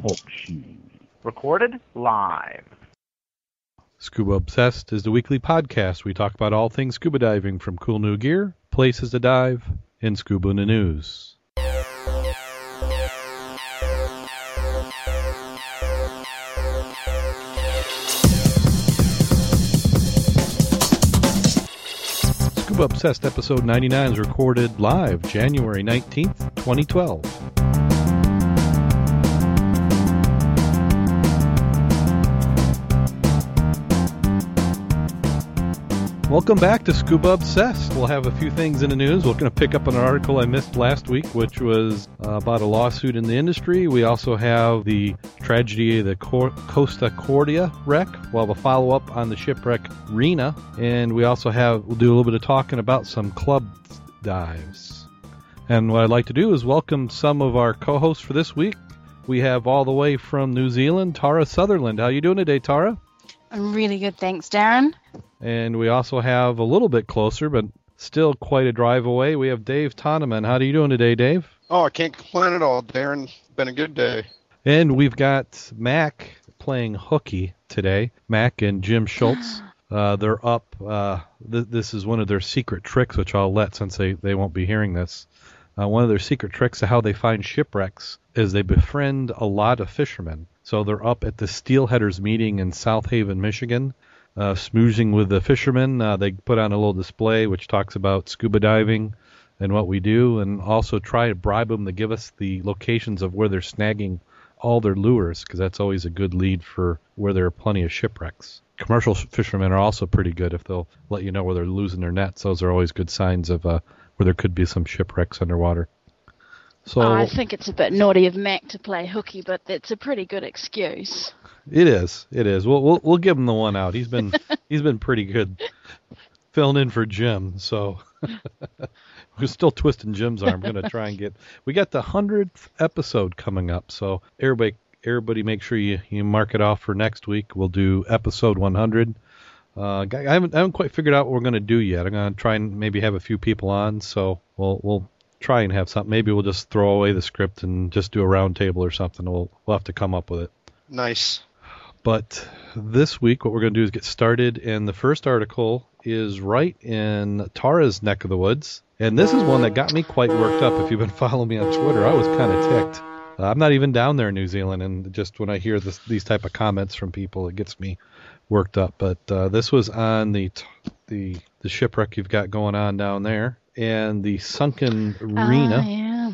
Talk Show. Recorded live. Scuba Obsessed is the weekly podcast. We talk about all things scuba diving from cool new gear, places to dive, and scuba in the news. Scuba Obsessed episode 99 is recorded live January 19th, 2012. Welcome back to Scuba Obsessed. We'll have a few things in the news. We're going to pick up an article I missed last week, which was uh, about a lawsuit in the industry. We also have the tragedy of the Costa Cordia wreck. We'll have a follow up on the shipwreck Rena, and we also have we'll do a little bit of talking about some club dives. And what I'd like to do is welcome some of our co-hosts for this week. We have all the way from New Zealand, Tara Sutherland. How you doing today, Tara? I'm really good, thanks, Darren. And we also have a little bit closer, but still quite a drive away. We have Dave Toneman. How are you doing today, Dave? Oh, I can't complain at all, Darren. Been a good day. And we've got Mac playing hooky today. Mac and Jim Schultz. Uh, they're up. Uh, th- this is one of their secret tricks, which I'll let since they, they won't be hearing this. Uh, one of their secret tricks of how they find shipwrecks is they befriend a lot of fishermen. So they're up at the Steelheaders meeting in South Haven, Michigan, uh, smoozing with the fishermen. Uh, they put on a little display which talks about scuba diving and what we do, and also try to bribe them to give us the locations of where they're snagging all their lures, because that's always a good lead for where there are plenty of shipwrecks. Commercial fishermen are also pretty good if they'll let you know where they're losing their nets. Those are always good signs of uh, where there could be some shipwrecks underwater. So Oh, I think it's a bit naughty of Mac to play hooky, but that's a pretty good excuse. It is. It is. We'll we'll, we'll give him the one out. He's been he's been pretty good filling in for Jim. So we're still twisting Jim's arm. Going to try and get. We got the hundredth episode coming up. So everybody everybody make sure you you mark it off for next week. We'll do episode 100. Uh, I haven't I haven't quite figured out what we're going to do yet. I'm going to try and maybe have a few people on. So we'll we'll try and have something. Maybe we'll just throw away the script and just do a round table or something. We'll we'll have to come up with it. Nice. But this week, what we're going to do is get started, and the first article is right in Tara's neck of the woods. And this is one that got me quite worked up. If you've been following me on Twitter, I was kind of ticked. Uh, I'm not even down there in New Zealand, and just when I hear this, these type of comments from people, it gets me worked up. But uh, this was on the the the shipwreck you've got going on down there, and the sunken Rena. Ah, yeah.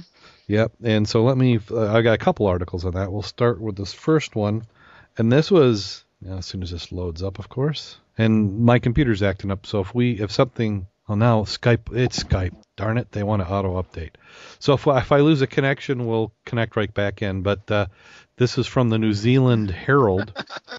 Yep. And so let me. Uh, I got a couple articles on that. We'll start with this first one, and this was you know, as soon as this loads up, of course. And my computer's acting up. So if we if something, oh now Skype, it's Skype. Darn it, they want to auto update. So if if I lose a connection, we'll connect right back in. But uh, this is from the New Zealand Herald.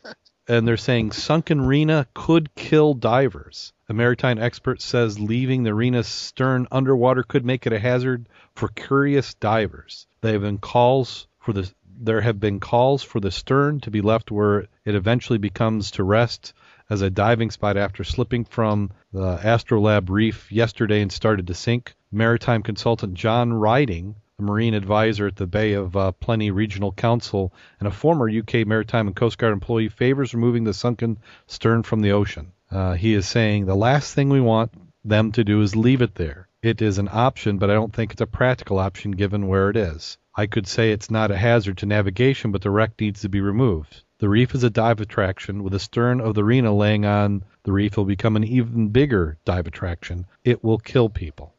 and they're saying sunken Rena could kill divers. A maritime expert says leaving the Rena's stern underwater could make it a hazard for curious divers. There have been calls for the there have been calls for the stern to be left where it eventually becomes to rest as a diving spot after slipping from the Astrolabe reef yesterday and started to sink. Maritime consultant John Riding a marine advisor at the Bay of uh, Plenty Regional Council, and a former UK Maritime and Coast Guard employee, favors removing the sunken stern from the ocean. Uh, he is saying the last thing we want them to do is leave it there. It is an option, but I don't think it's a practical option given where it is. I could say it's not a hazard to navigation, but the wreck needs to be removed. The reef is a dive attraction. With the stern of the Rena laying on the reef, will become an even bigger dive attraction. It will kill people.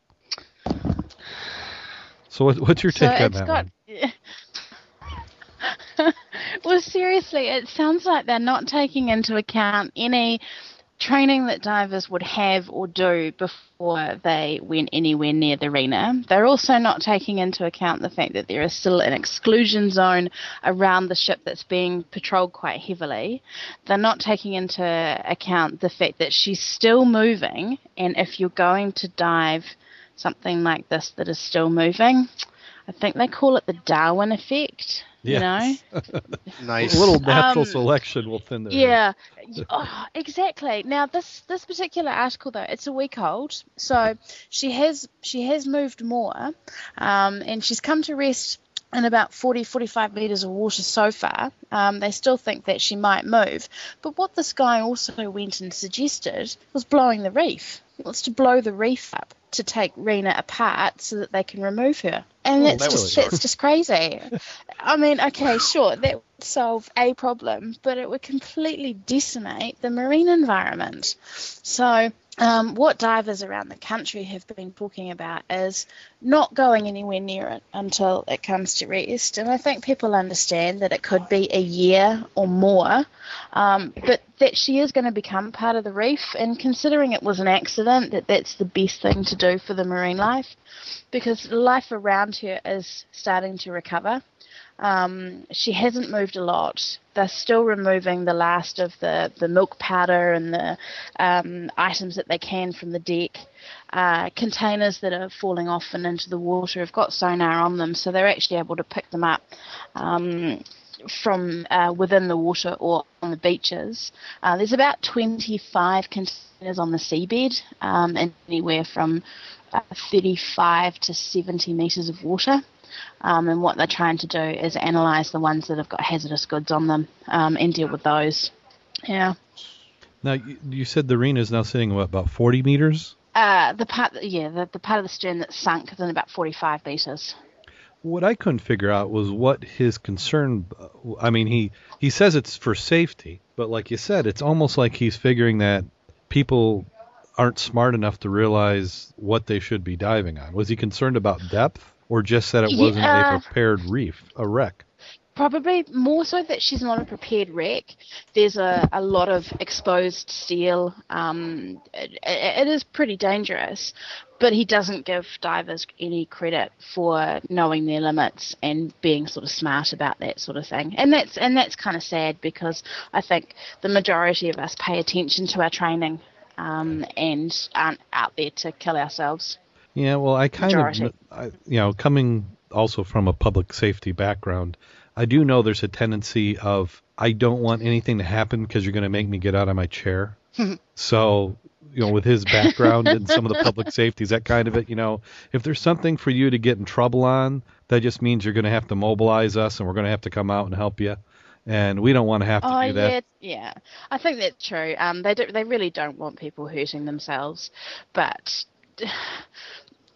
So what, what's your So take on it's that got. one? well, seriously, it sounds like they're not taking into account any training that divers would have or do before they went anywhere near the Rena. They're also not taking into account the fact that there is still an exclusion zone around the ship that's being patrolled quite heavily. They're not taking into account the fact that she's still moving, and if you're going to dive something like this that is still moving, I think they call it the Darwin effect. You know? Nice. A little natural Um, selection will thin the Yeah, oh, exactly. Now this this particular article though, it's a week old, so she has she has moved more, um, and she's come to rest in about 40, 45 metres of water so far. Um, they still think that she might move. But what this guy also went and suggested was blowing the reef. He wants to blow the reef up to take Rena apart so that they can remove her. And that's that just that's just crazy. I mean, okay, sure, that would solve a problem, but it would completely decimate the marine environment. So um, what divers around the country have been talking about is not going anywhere near it until it comes to rest. And I think people understand that it could be a year or more, um, but that she is going to become part of the reef. And considering it was an accident, that that's the best thing to do for the marine life because life around her is starting to recover. Um, she hasn't moved a lot. They're still removing the last of the, the milk powder and the um, items that they can from the deck. Uh, containers that are falling off and into the water have got sonar on them, so they're actually able to pick them up. Um, from uh, within the water or on the beaches. Uh, there's about 25 containers on the seabed, um, anywhere from uh, 35 to 70 metres of water. Um, and what they're trying to do is analyse the ones that have got hazardous goods on them um, and deal with those. Yeah. Now you, said the Rena is now sitting what, about 40 meters. Uh, the part, yeah, the, the part of the stern that's sunk is in about 45 metres. What I couldn't figure out was what his concern. I mean, he he says it's for safety, but like you said, it's almost like he's figuring that people aren't smart enough to realize what they should be diving on. Was he concerned about depth, or just that it wasn't Yeah. a prepared reef, a wreck? Probably more so that she's not a prepared wreck. There's a, a lot of exposed steel. Um, it, it is pretty dangerous, but he doesn't give divers any credit for knowing their limits and being sort of smart about that sort of thing. And that's and that's kind of sad because I think the majority of us pay attention to our training um, and aren't out there to kill ourselves. Yeah, well, I kind Majority. of, I, you know, coming also from a public safety background, I do know there's a tendency of I don't want anything to happen because you're going to make me get out of my chair. so, you know, with his background and some of the public safeties, that kind of it, you know, if there's something for you to get in trouble on, that just means you're going to have to mobilize us and we're going to have to come out and help you. And we don't want to have to Oh do that. yeah, yeah. I think that's true. Um, they do, they really don't want people hurting themselves, but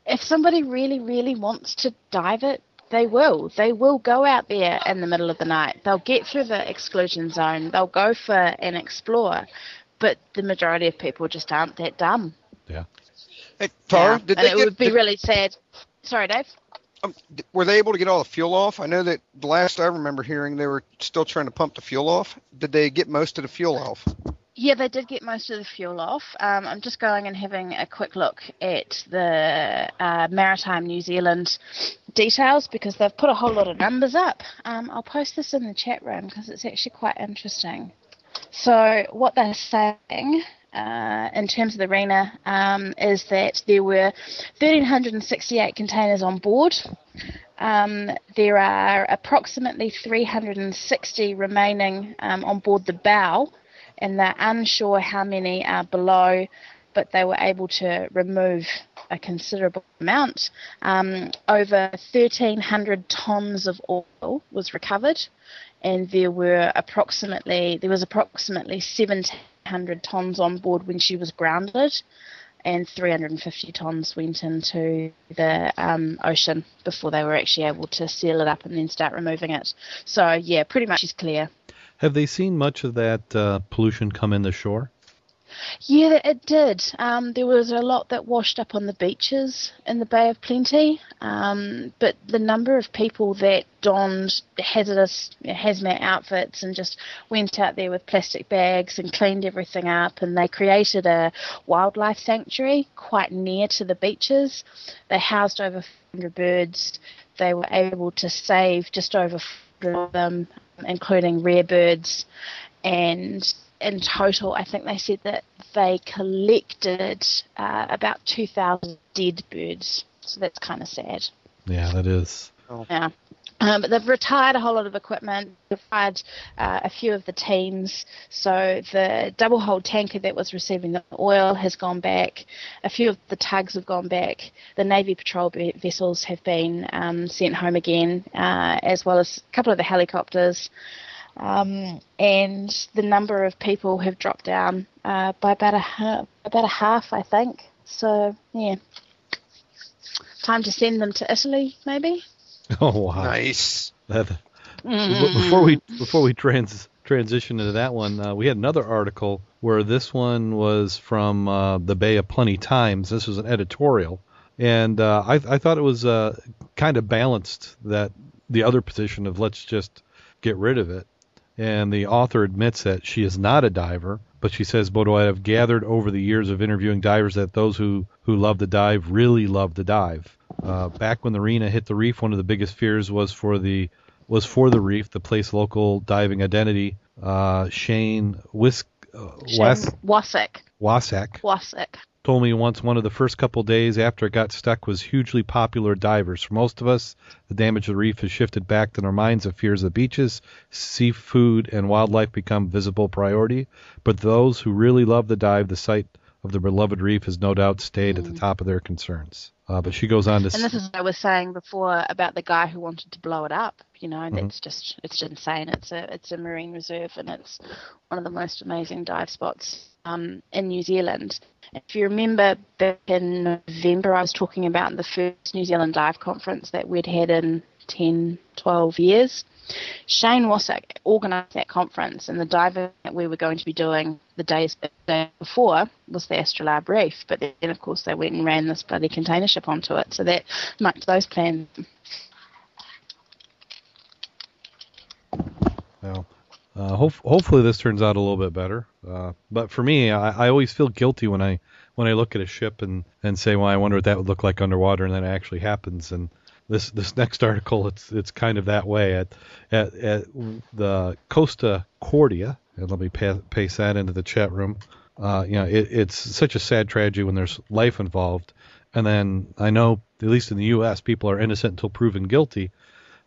if somebody really, really wants to dive it, they will. They will go out there in the middle of the night. They'll get through the exclusion zone. They'll go for and explore, but the majority of people just aren't that dumb. Yeah. Hey, Tara, Yeah, did and they it get? would be did- really sad. Sorry, Dave. um, were they able to get all the fuel off? I know that the last I remember hearing, they were still trying to pump the fuel off. Did they get most of the fuel off? Yeah, they did get most of the fuel off. Um, I'm just going and having a quick look at the uh, Maritime New Zealand details because they've put a whole lot of numbers up. Um, I'll post this in the chat room because it's actually quite interesting. So, what they're saying uh, in terms of the Rena um, is that there were 1,368 containers on board. Um, there are approximately 360 remaining um, on board the bow, and they're unsure how many are below, but they were able to remove a considerable amount. Um, over 1,300 tons of oil was recovered, and there were approximately there was approximately 1,700 tons on board when she was grounded and 350 tons went into the um, ocean before they were actually able to seal it up and then start removing it. So yeah, pretty much she's clear. Have they seen much of that uh, pollution come in the shore? Yeah, it did. Um, there was a lot that washed up on the beaches in the Bay of Plenty, um, but the number of people that donned hazardous hazmat outfits and just went out there with plastic bags and cleaned everything up, and they created a wildlife sanctuary quite near to the beaches. They housed over 400 birds. They were able to save just over 400 of them, including rare birds, and in total, I think they said that they collected uh, about 2,000 dead birds. So that's kind of sad. Yeah, that is. Yeah. Um, but they've retired a whole lot of equipment, retired uh, a few of the teams. So the double hold tanker that was receiving the oil has gone back. A few of the tugs have gone back. The Navy patrol be- vessels have been um, sent home again, uh, as well as a couple of the helicopters. Um, and the number of people have dropped down uh, by about a ha- about a half, I think. So yeah, time to send them to Italy, maybe. Oh wow! Nice. That, Mm-hmm. before we before we trans transition into that one, uh, we had another article where this one was from uh, the Bay of Plenty Times. This was an editorial, and uh, I, I thought it was uh, kind of balanced that the other position of let's just get rid of it. And the author admits that she is not a diver, but she says, "But what I've gathered over the years of interviewing divers that those who who love to dive really love to dive. Uh, back when the Rena hit the reef, one of the biggest fears was for the was for the reef, the place local diving identity. Uh, Shane Whisk uh, Wes Wasik. Wasak Wasik. told me once one of the first couple days after it got stuck was hugely popular divers. For most of us, the damage to the reef has shifted back to our minds of fears of beaches, seafood, and wildlife become visible priority. But those who really love the dive, the sight of the beloved reef has no doubt stayed at the top of their concerns. Uh, but she goes on to say And this is what I was saying before about the guy who wanted to blow it up. You know, Mm-hmm. that's just it's just insane. It's a it's a marine reserve and it's one of the most amazing dive spots um, in New Zealand. If you remember back in November, I was talking about the first New Zealand dive conference that we'd had in 10, 12 years. Shane Wassack organised that conference, and the diving that we were going to be doing the days day before was the Astrolabe Reef. But then, of course, they went and ran this bloody container ship onto it, so that mucked those plans. Well, uh, hope, hopefully this turns out a little bit better. Uh, but for me, I, I always feel guilty when I when I look at a ship and, and say, well, I wonder what that would look like underwater, and then it actually happens. And this this next article, it's it's kind of that way. At at, at the Costa Cordia, and let me pa- paste that into the chat room. Uh, you know, it, it's such a sad tragedy when there's life involved. And then I know, at least in the U.S., people are innocent until proven guilty.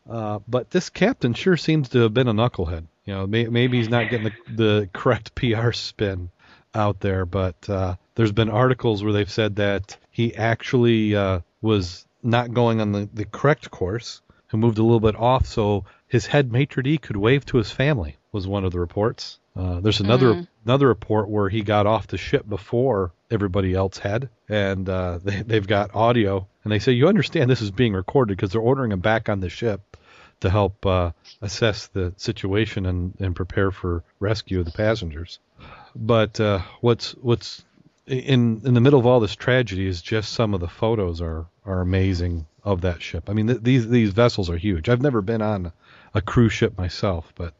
Uh, but this captain sure seems to have been a knucklehead. You know, may, maybe he's not getting the, the correct PR spin out there, but uh, there's been articles where they've said that he actually uh, was not going on the, the correct course and moved a little bit off so his head maitre d' could wave to his family was one of the reports. Uh, there's another another report where he got off the ship before everybody else had, and uh, they, they've got audio, and they say you understand this is being recorded because they're ordering him back on the ship to help uh, assess the situation and, and prepare for rescue of the passengers. But uh, what's what's in in the middle of all this tragedy is just some of the photos are are amazing of that ship. I mean th- these these vessels are huge. I've never been on a cruise ship myself, but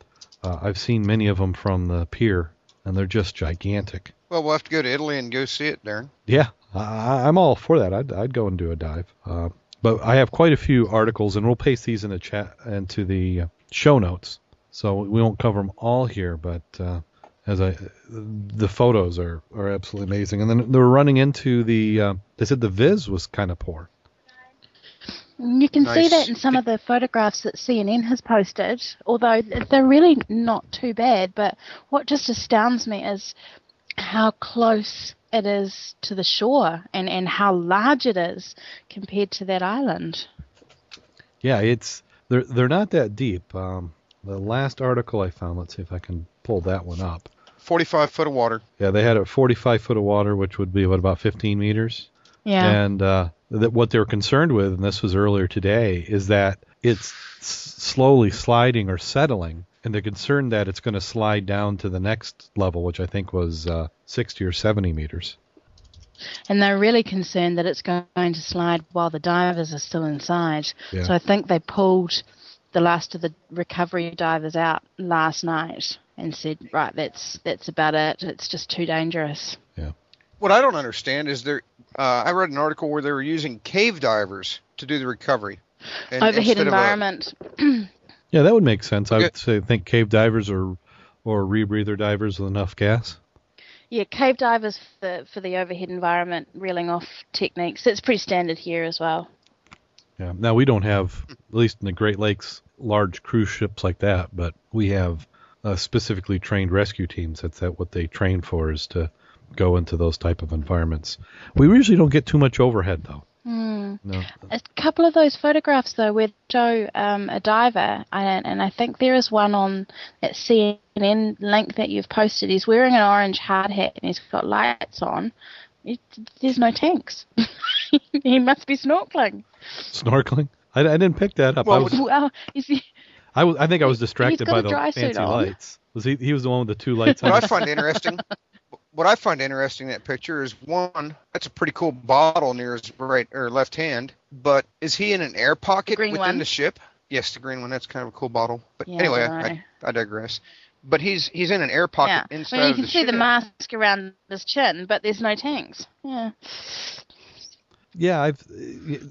uh, I've seen many of them from the pier, and they're just gigantic. Well, we'll have to go to Italy and go see it, Darren. Yeah, I, I'm all for that. I'd, I'd go and do a dive. Uh, but I have quite a few articles, and we'll paste these in the chat into the show notes. So we won't cover them all here, but uh, as I, the photos are, are absolutely amazing. And then they were running into the. Uh, they said the Viz was kind of poor. You can see that in some of the photographs that CNN has posted, although they're really not too bad. But what just astounds me is how close it is to the shore and, and how large it is compared to that island. Yeah, it's they're they're not that deep. Um, the last article I found, let's see if I can pull that one up. 45 foot of water. Yeah, they had a 45 foot of water, which would be what about 15 meters. Yeah. And uh, that what they were concerned with, and this was earlier today, is that it's slowly sliding or settling, and they're concerned that it's going to slide down to the next level, which I think was uh, 60 or 70 meters. And they're really concerned that it's going to slide while the divers are still inside. Yeah. So I think they pulled the last of the recovery divers out last night and said, right, that's that's about it. It's just too dangerous. Yeah. What I don't understand is there. Uh, I read an article where they were using cave divers to do the recovery. And Overhead instead of a- environment. Yeah, that would make sense. I would say think cave divers or or rebreather divers with enough gas. Yeah, cave divers for, for the overhead environment reeling off techniques. That's pretty standard here as well. Yeah. Now we don't have, at least in the Great Lakes, large cruise ships like that, but we have uh, specifically trained rescue teams. That's that what they train for is to go into those type of environments. We usually don't get too much overhead though. Hmm. No. A couple of those photographs, though, where they show um, a diver, and, and I think there is one on that CNN link that you've posted. He's wearing an orange hard hat and he's got lights on. It, there's no tanks. he must be snorkeling. Snorkeling? I, I didn't pick that up. I Well, was, Well, is he, I think I was distracted by the fancy on. lights. Was he? He was the one with the two lights on. What I find interesting, what I find interesting in that picture is one, that's a pretty cool bottle near his right or left hand. But is he in an air pocket green within one? the ship? Yes, the green one. That's kind of a cool bottle. But Yeah, anyway, I I. I, I digress. But he's he's in an air pocket yeah. inside Well, you of can the see the mask around his chin, but there's no tanks. Yeah. Yeah, I've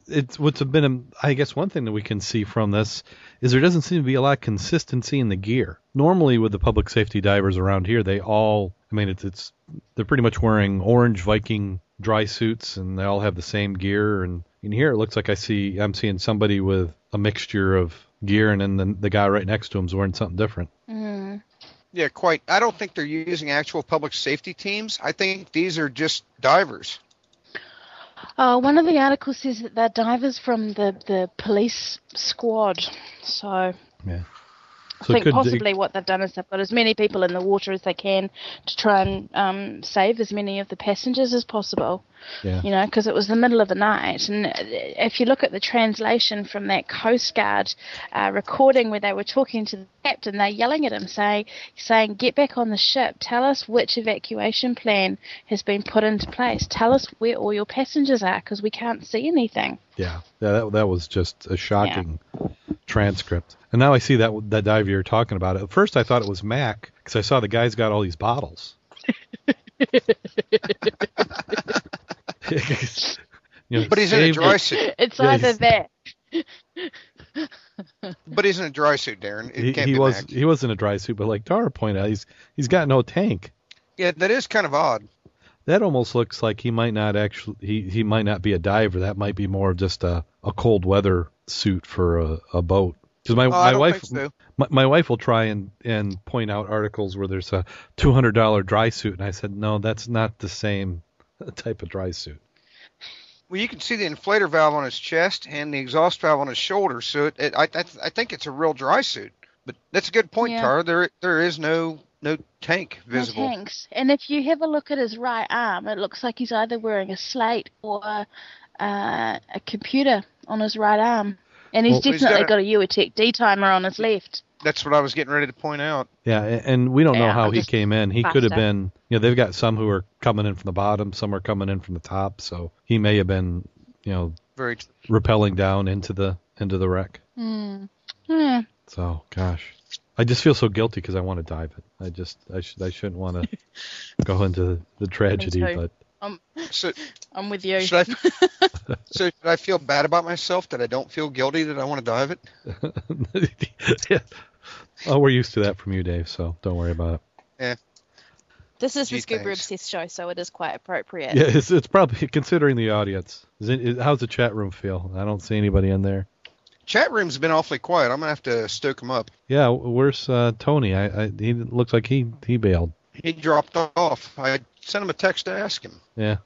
it's what's been I guess one thing that we can see from this is there doesn't seem to be a lot of consistency in the gear. Normally with the public safety divers around here, they all I mean it's it's they're pretty much wearing orange Viking dry suits and they all have the same gear and in here it looks like I see I'm seeing somebody with a mixture of gear and then the, the guy right next to him's wearing something different. Mm. Yeah, quite. I don't think they're using actual public safety teams. I think these are just divers. Oh, one of the articles says that they're divers from the, the police squad. So I So think could possibly what they've done is they've got as many people in the water as they can to try and um, save as many of the passengers as possible. Yeah. You know, because it was the middle of the night. And if you look at the translation from that Coast Guard uh, recording where they were talking to the captain, they're yelling at him, saying, saying, "Get back on the ship. Tell us which evacuation plan has been put into place. Tell us where all your passengers are, because we can't see anything." Yeah, yeah, that that was just a shocking transcript. And now I see that that dive you're talking about. At first, I thought it was Mac because I saw the guy's got all these bottles. You know, But he's in a dry it. suit. It's Yeah, either he's- that. But he's in a dry suit, Darren. It He, can't he be was Mac. he was in a dry suit, but like Dara pointed out, he's he's got no tank. Yeah, that is kind of odd. That almost looks like he might not actually he, he might not be a diver. That might be more of just a, a cold weather suit for a, a boat. Because my Oh, my wife so. my, my wife will try and, and point out articles where there's a two hundred dollar dry suit, and I said no, that's not the same type of dry suit. Well, you can see the inflator valve on his chest and the exhaust valve on his shoulder, so it, it I, I I think it's a real dry suit. But that's a good point, Yeah. Tara. There there is no no tank No visible. tanks. And if you have a look at his right arm, it looks like he's either wearing a slate or uh, a computer on his right arm. And he's Well, he's definitely got got a Uwatec D timer on his left. That's what I was getting ready to point out. Yeah, and we don't know how I'm he came in. He could have faster. been, you know, they've got some who are coming in from the bottom, some are coming in from the top, so he may have been, you know, Very rappelling down into the into the wreck. Hmm. Yeah. So, gosh, I just feel so guilty because I want to dive it. I just, I should, I shouldn't want to go into the tragedy, but I'm, so I'm with you. should I so should I feel bad about myself that I don't feel guilty that I want to dive it? yeah. Oh, we're used to that from you, Dave. So don't worry about it. Yeah. This is Gee, the Scuba thanks. Obsessed show, so it is quite appropriate. Yeah, it's, it's probably considering the audience. Is it, is, how's the chat room feel? I don't see anybody in there. Chat room's been awfully quiet. I'm gonna have to stoke him up. Yeah, where's uh, Tony? I, I he looks like he he bailed. He dropped off. I sent him a text to ask him. Yeah.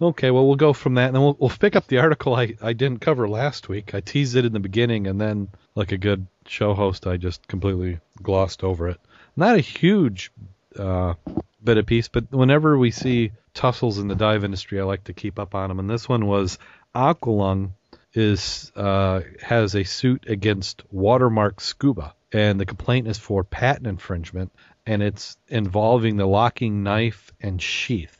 Okay, well we'll go from that, and then we'll we'll pick up the article I I didn't cover last week. I teased it in the beginning, and then like a good show host, I just completely glossed over it. Not a huge uh, bit of piece, but whenever we see tussles in the dive industry, I like to keep up on them. And this one was Aqualung is uh, has a suit against Watermark Scuba, and the complaint is for patent infringement, and it's involving the locking knife and sheath.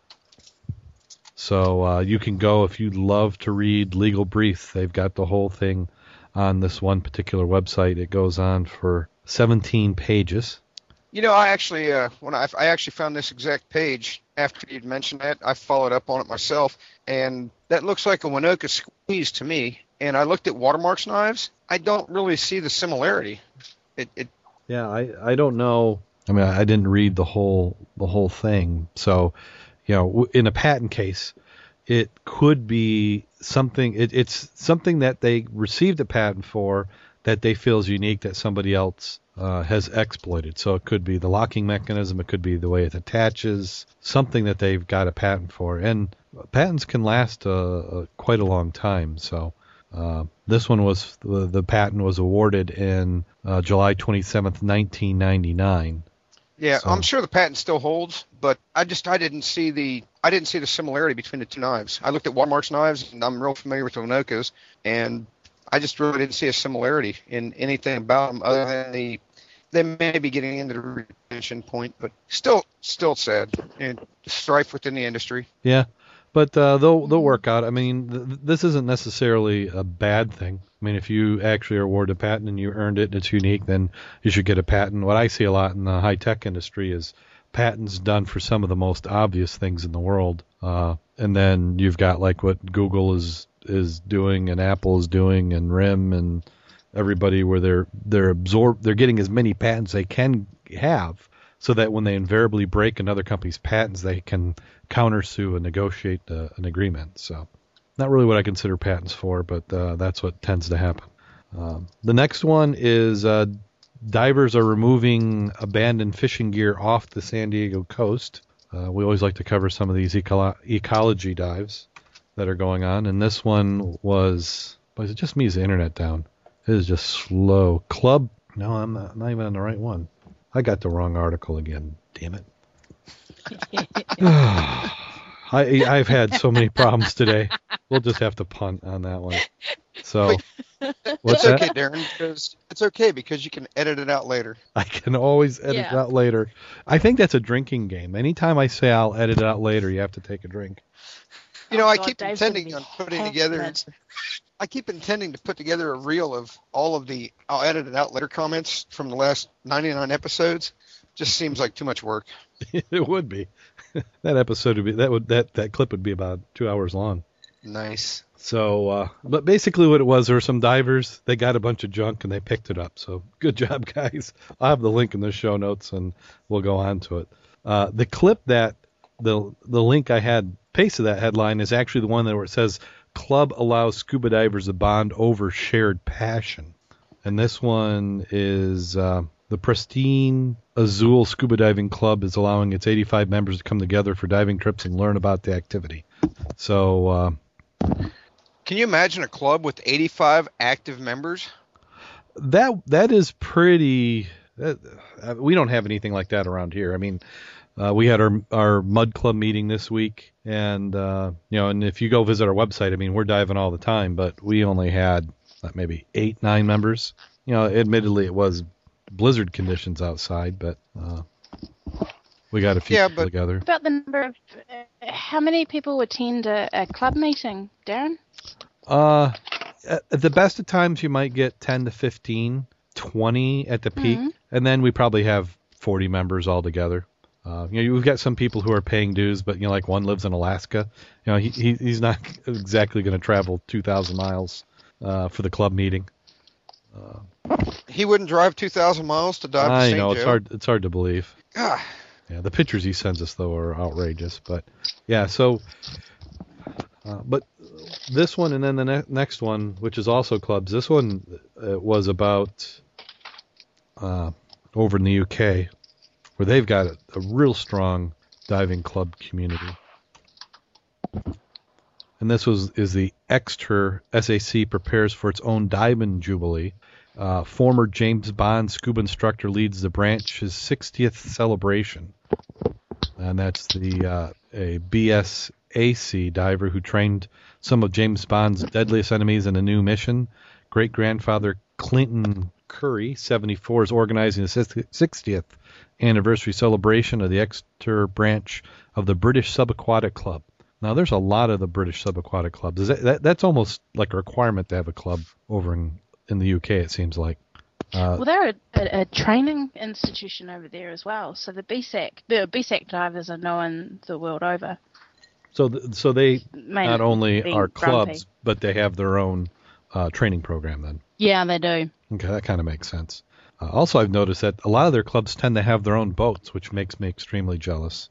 So uh, you can go if you'd love to read legal briefs. They've got the whole thing on this one particular website. It goes on for 17 pages. You know, I actually, uh, when I, I actually found this exact page after you'd mentioned that, I followed up on it myself, and that looks like a Wenoka squeeze to me. And I looked at Watermark's knives. I don't really see the similarity. It, it Yeah, I, I don't know. I mean, I didn't read the whole the whole thing. So, you know, in a patent case, it could be something. It, it's something that they received a patent for that they feel is unique that somebody else uh, has exploited. So it could be the locking mechanism, it could be the way it attaches, something that they've got a patent for. And patents can last uh, uh, quite a long time. So uh, this one was the, the patent was awarded in July 27th, 1999. Yeah, So- I'm sure the patent still holds, but I just I didn't see the I didn't see the similarity between the two knives. I looked at Walmart's knives, and I'm real familiar with the Wenokas, and I just really didn't see a similarity in anything about them other than the they may be getting into the retention point, but still still sad and strife within the industry. Yeah, but uh, they'll they'll work out. I mean, th- th- this isn't necessarily a bad thing. I mean, if you actually are awarded a patent and you earned it and it's unique, then you should get a patent. What I see a lot in the high tech industry is patents done for some of the most obvious things in the world, uh, and then you've got like what Google is is doing and Apple is doing and RIM and everybody where they're they're absorb they're getting as many patents they can have so that when they invariably break another company's patents they can countersue and negotiate uh, an agreement so not really what i consider patents for but uh, that's what tends to happen um, the next one is uh, divers are removing abandoned fishing gear off the san diego coast uh, we always like to cover some of these eco- ecology dives that are going on and this one was was it just me is the internet down it is just slow. Club? No, I'm not, not even on the right one. I got the wrong article again. Damn it. I I've had so many problems today. We'll just have to punt on that one. So what's it's that? okay, Darren, because it's okay because you can edit it out later. I can always edit it out later. I think that's a drinking game. Anytime I say I'll edit it out later, you have to take a drink. You know, Oh, I God, keep Dave's intending on putting together. I keep intending to put together a reel of all of the I'll edit it out later comments from the last 99 episodes. Just seems like too much work. it would be. that episode would be that would that that clip would be about two hours long. Nice. So, uh, but basically what it was, there were some divers. They got a bunch of junk and they picked it up. So good job, guys. I'll have the link in the show notes and we'll go on to it. Uh, the clip that the the link I had pasted that headline is actually the one that where it says club allows scuba divers to bond over shared passion. And this one is uh, the Pristine Azul Scuba Diving Club is allowing its 85 members to come together for diving trips and learn about the activity. So uh, Can you imagine a club with 85 active members? that that is pretty. That, uh, we don't have anything like that around here. I mean, uh, we had our our mud club meeting this week, and uh, you know, and if you go visit our website, I mean, we're diving all the time, but we only had maybe eight nine members. You know, admittedly, it was blizzard conditions outside, but uh, we got a few Yeah, people but- together. About the number of uh, how many people attend a, a club meeting, Darren? Uh, at, at the best of times, you might get 10 to 15, 20 at the peak, Mhm. and then we probably have 40 members altogether. Uh, you know, we've got some people who are paying dues, but you know, like one lives in Alaska. You know, he, he he's not exactly going to travel 2,000 miles uh, for the club meeting. He wouldn't drive 2,000 miles to to I St. know Joe. it's hard. It's hard to believe. Ah, Yeah, the pictures he sends us though are outrageous. But yeah, so uh, but this one and then the ne- next one, which is also clubs. This one uh, was about uh, over in the UK, where they've got a, a real strong diving club community. And this was is the Exeter SAC prepares for its own Diamond Jubilee. Uh, former James Bond scuba instructor leads the branch's 60th celebration, and that's the uh, a BSAC diver who trained some of James Bond's deadliest enemies in a new mission. Great grandfather Clinton Curry, 74, is organizing the 60th anniversary celebration of the Exeter branch of the British Subaquatic Club. Now, there's a lot of the British subaquatic clubs. Is that, that, that's almost like a requirement to have a club over in, in the UK. It seems like. Uh, Well, they're a, a, a training institution over there as well. So the BSAC, the BSAC divers are known the world over. so, th- so they Mainly not only are grumpy. clubs, but they have their own uh, training program. Then, Yeah, they do. okay, that kind of makes sense. Uh, also, I've noticed that a lot of their clubs tend to have their own boats, which makes me extremely jealous.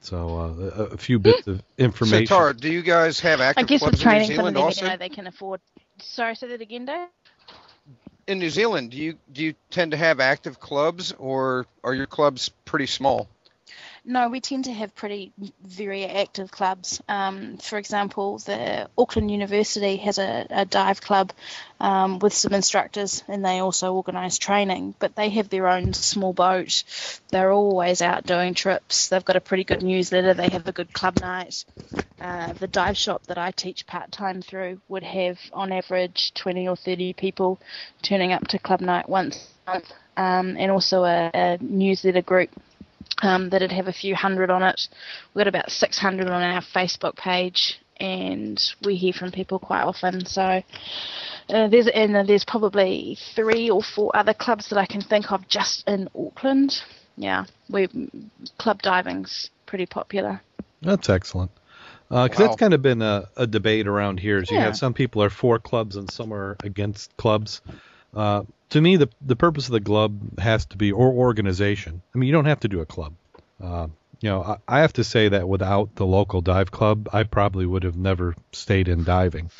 So uh, a, a few bits of So information. Tara, do you guys have I active guess clubs with in New training, Zealand them, also? know, they can afford. Sorry, say that again, Dave. In New Zealand, do you do you tend to have active clubs, or are your clubs pretty small? No, we tend to have pretty very active clubs. Um, for example, the Auckland University has a, a dive club um, with some instructors, and they also organise training. But they have their own small boat. They're always out doing trips. They've got a pretty good newsletter. They have a good club night. Uh, the dive shop that I teach part time through would have, on average, 20 or 30 people turning up to club night once a month, um, and also a, a newsletter group um, that'd have a few hundred on it. We've got about 600 on our Facebook page, and we hear from people quite often. So uh, there's and uh, there's probably three or four other clubs that I can think of just in Auckland. Yeah, we club diving's pretty popular. That's excellent. Because Wow. that's kind of been a, a debate around here. Is you have some people are for clubs and some are against clubs. Uh, to me, the the purpose of the club has to be or organization. I mean, you don't have to do a club. Uh, you know, I, I have to say that without the local dive club, I probably would have never stayed in diving.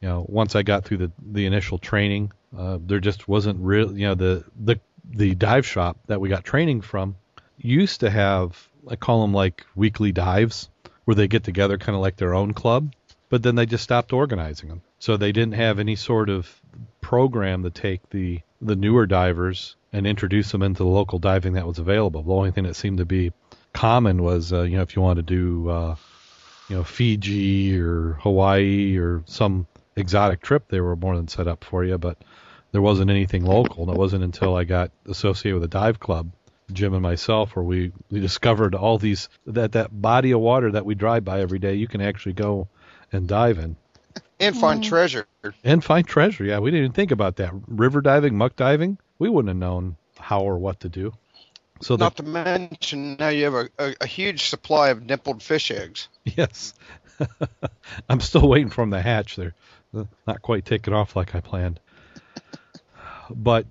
You know, once I got through the the initial training, uh, there just wasn't real. You know, the the the dive shop that we got training from used to have I call them like weekly dives where they get together kind of like their own club, but then they just stopped organizing them. So they didn't have any sort of program to take the the newer divers and introduce them into the local diving that was available. The only thing that seemed to be common was uh, you know if you want to do uh, you know Fiji or Hawaii or some exotic trip, they were more than set up for you, but there wasn't anything local. And it wasn't until I got associated with a dive club Jim and myself, where we, we discovered all these that that body of water that we drive by every day, you can actually go and dive in And find treasure. and find treasure. Yeah, we didn't even think about that. River diving, muck diving, we wouldn't have known how or what to do. So Not that to mention, now you have a, a, a huge supply of nippled fish eggs. yes, I'm still waiting for them to hatch. They're not quite taking off like I planned. But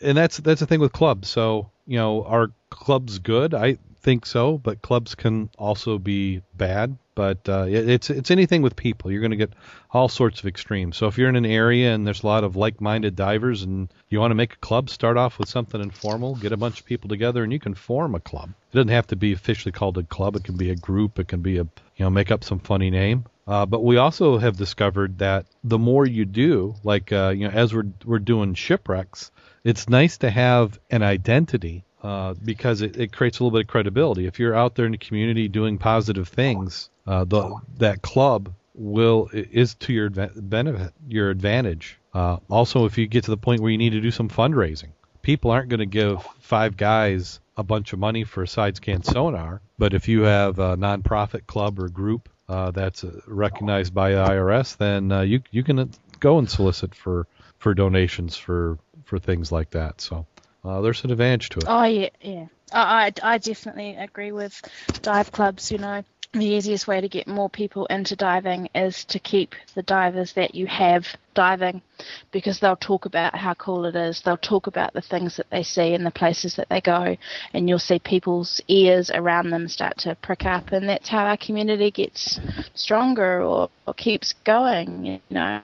and that's that's the thing with clubs. So you know, are clubs good? I think so, but clubs can also be bad. But uh, it's it's anything with people. You're going to get all sorts of extremes. So if you're in an area and there's a lot of like-minded divers and you want to make a club, start off with something informal. Get a bunch of people together and you can form a club. It doesn't have to be officially called a club. It can be a group. It can be a you know make up some funny name. Uh, but we also have discovered that the more you do, like uh, you know, as we're we're doing shipwrecks, it's nice to have an identity uh, because it, it creates a little bit of credibility. If you're out there in the community doing positive things, uh, the that club will is to your benefit, your advantage. Uh, also, if you get to the point where you need to do some fundraising, people aren't going to give five guys a bunch of money for a side scan sonar, but if you have a nonprofit club or group uh, that's uh, recognized by the IRS, then uh, you you can go and solicit for for donations for for things like that. So uh, there's an advantage to it. Oh yeah, yeah. I I I definitely agree with dive clubs. You know, the easiest way to get more people into diving is to keep the divers that you have diving, because they'll talk about how cool it is. They'll talk about the things that they see and the places that they go, and you'll see people's ears around them start to prick up, and that's how our community gets stronger or, or keeps going. You know,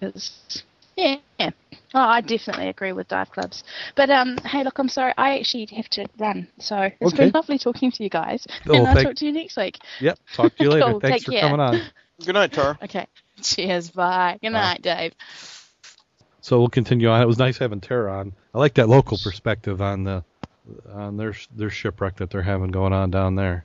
because yeah. yeah. Oh, I definitely agree with dive clubs. But um, hey, look, I'm sorry, I actually have to run. So it's Okay. been lovely talking to you guys, Oh, and I'll thank- talk to you next week. Yep. Talk to you later. Cool, Thanks take for care. coming on. Good night, Tara. Okay. Cheers. Bye. Good Bye. night, Dave. So we'll continue on. It was nice having Tara on. I like that local perspective on the on their their shipwreck that they're having going on down there.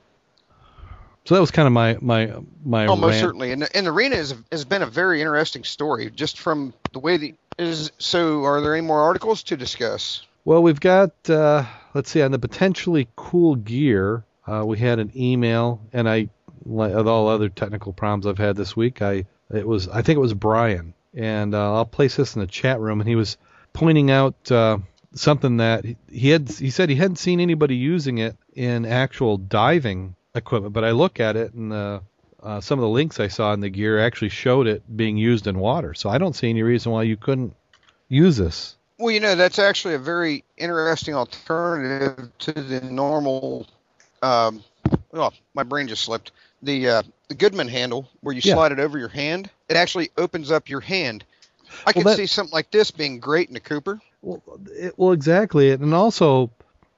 So that was kind of my my my Oh, most rant. certainly. And, and the Rena is, has been a very interesting story, just from the way the is. So, are there any more articles to discuss? Well, we've got uh, let's see on the potentially cool gear. Uh, we had an email, and I like with all other technical problems I've had this week, I it was I think it was Brian, and uh, I'll place this in the chat room, and he was pointing out uh, something that he- he had he said he hadn't seen anybody using it in actual diving equipment, but I look at it and uh, uh, some of the links I saw in the gear actually showed it being used in water, so I don't see any reason why you couldn't use this. Well, you know, that's actually a very interesting alternative to the normal um, well, my brain just slipped. The uh, the Goodman handle where you Yeah. slide it over your hand, it actually opens up your hand. I could that- see something like this being great in a Cooper. Well, it, well, exactly, and also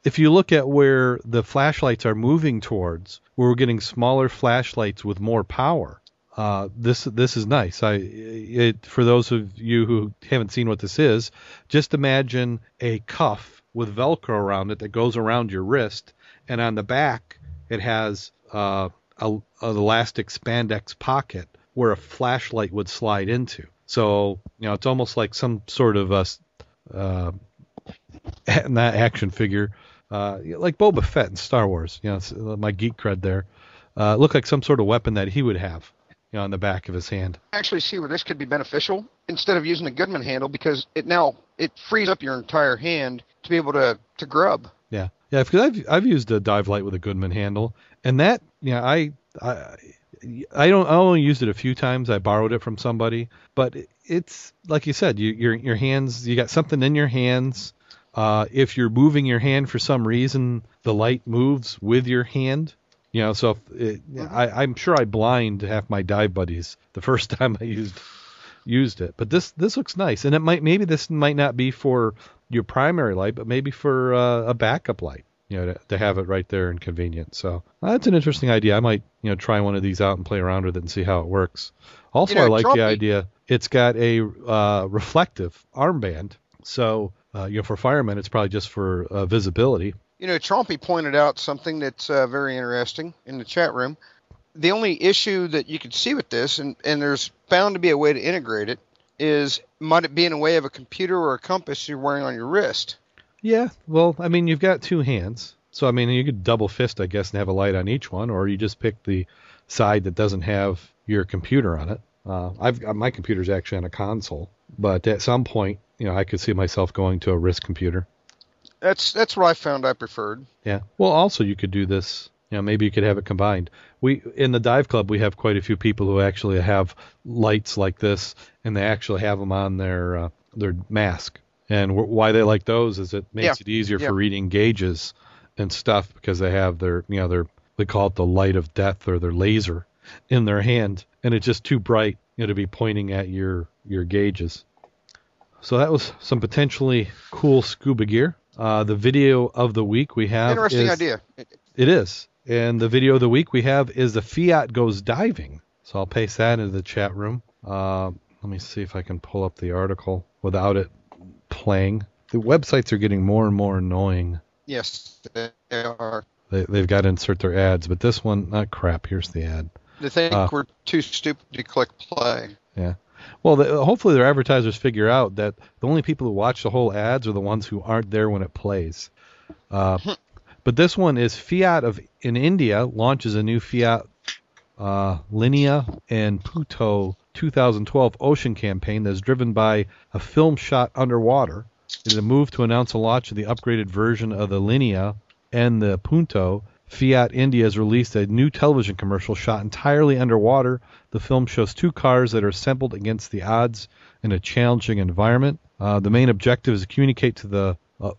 if you look at where the flashlights are moving towards, where we're getting smaller flashlights with more power. Uh, this this is nice. I it, for those of you who haven't seen what this is, just imagine a cuff with Velcro around it that goes around your wrist, and on the back it has uh, a, an elastic spandex pocket where a flashlight would slide into. So you know it's almost like some sort of a uh, not action figure, uh, like Boba Fett in Star Wars. You know, uh, my geek cred there. Uh, looked like some sort of weapon that he would have, you know, on the back of his hand. Actually, see where this could be beneficial instead of using a Goodman handle because it now it frees up your entire hand to be able to to grub. Yeah, yeah. Because I've I've used a dive light with a Goodman handle, and that you yeah, I I I don't I only used it a few times. I borrowed it from somebody, but it's like you said, you your your hands you got something in your hands. Uh, if you're moving your hand for some reason, the light moves with your hand. You know, so if it, I, I'm sure I blind half my dive buddies the first time I used used it. But this this looks nice, and it might maybe this might not be for your primary light, but maybe for uh, a backup light. You know, to, to have it right there and convenient. So that's an interesting idea. I might you know try one of these out and play around with it and see how it works. Also, You know, I like Trumpy- the idea. It's got a uh, reflective armband, so uh, you know for firemen it's probably just for uh, visibility. You know, Trumpy pointed out something that's uh, very interesting in the chat room. The only issue that you could see with this, and, and there's bound to be a way to integrate it, is might it be in a way of a computer or a compass you're wearing on your wrist? Yeah, well, I mean, you've got two hands, so I mean, you could double fist, I guess, and have a light on each one, or you just pick the side that doesn't have your computer on it. Uh, I've got my computer's actually on a console, but at some point, you know, I could see myself going to a wrist computer. That's that's what I found I preferred. Yeah. Well, also you could do this. You know, maybe you could have it combined. We in the dive club we have quite a few people who actually have lights like this, and they actually have them on their uh, their mask. And wh- why they like those is it makes Yeah. it easier Yeah. for reading gauges and stuff because they have their you know their they call it the light of death or their laser in their hand, and it's just too bright to be pointing at your your gauges. So that was some potentially cool scuba gear. Uh, the video of the week we have Interesting is- idea. it is. And the video of the week we have is the Fiat goes diving. So I'll paste that into the chat room. Uh, let me see if I can pull up the article without it playing. The websites are getting more and more annoying. Yes, they are. They, they've got to insert their ads, but this one, not crap. Here's the ad. They think Uh. we're too stupid to click play. Yeah. Well, the, hopefully their advertisers figure out that the only people who watch the whole ads are the ones who aren't there when it plays. Uh, but this one is Fiat of in India launches a new Fiat uh, Linea and Punto 2012 ocean campaign that's driven by a film shot underwater. In a move to announce the launch of the upgraded version of the Linea and the Punto, Fiat India has released a new television commercial shot entirely underwater. The film shows two cars that are assembled against the odds in a challenging environment. Uh, the main objective is to communicate to the uh,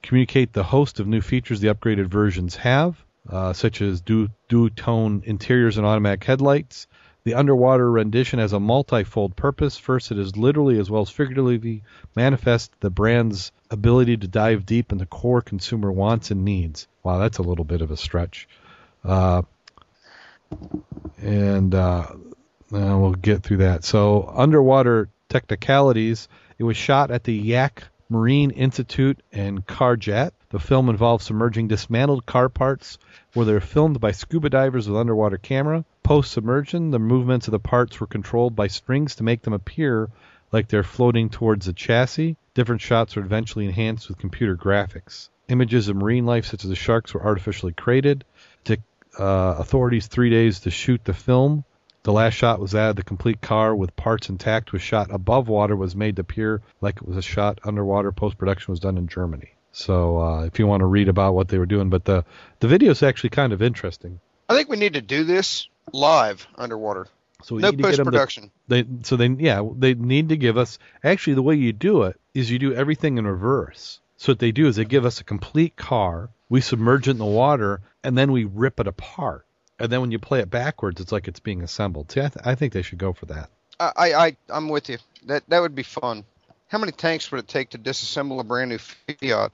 communicate the host of new features the upgraded versions have, uh, such as du- dual-tone interiors and automatic headlights. The underwater rendition has a multi-fold purpose. First, it is literally as well as figuratively manifest the brand's ability to dive deep into core consumer wants and needs. Wow, that's a little bit of a stretch. Uh, and uh, we'll get through that. So, underwater technicalities. It was shot at the Yak Marine Institute and Karjat. The film involves submerging dismantled car parts where they're filmed by scuba divers with underwater camera. Post submersion, the movements of the parts were controlled by strings to make them appear like they're floating towards the chassis. Different shots were eventually enhanced with computer graphics. Images of marine life, such as the sharks, were artificially created. Took uh, authorities three days to shoot the film. The last shot was that of the complete car with parts intact was shot above water was made to appear like it was a shot underwater. Post production was done in Germany. So uh, if you want to read about what they were doing, but the the video is actually kind of interesting. I think we need to do this live underwater. So we No need to get post production. They so they yeah they need to give us actually the way you do it is you do everything in reverse. So what they do is they give us a complete car, we submerge it in the water, and then we rip it apart. And then when you play it backwards, it's like it's being assembled. See, I, th- I think they should go for that. I, I I'm with you. That that would be fun. How many tanks would it take to disassemble a brand new Fiat?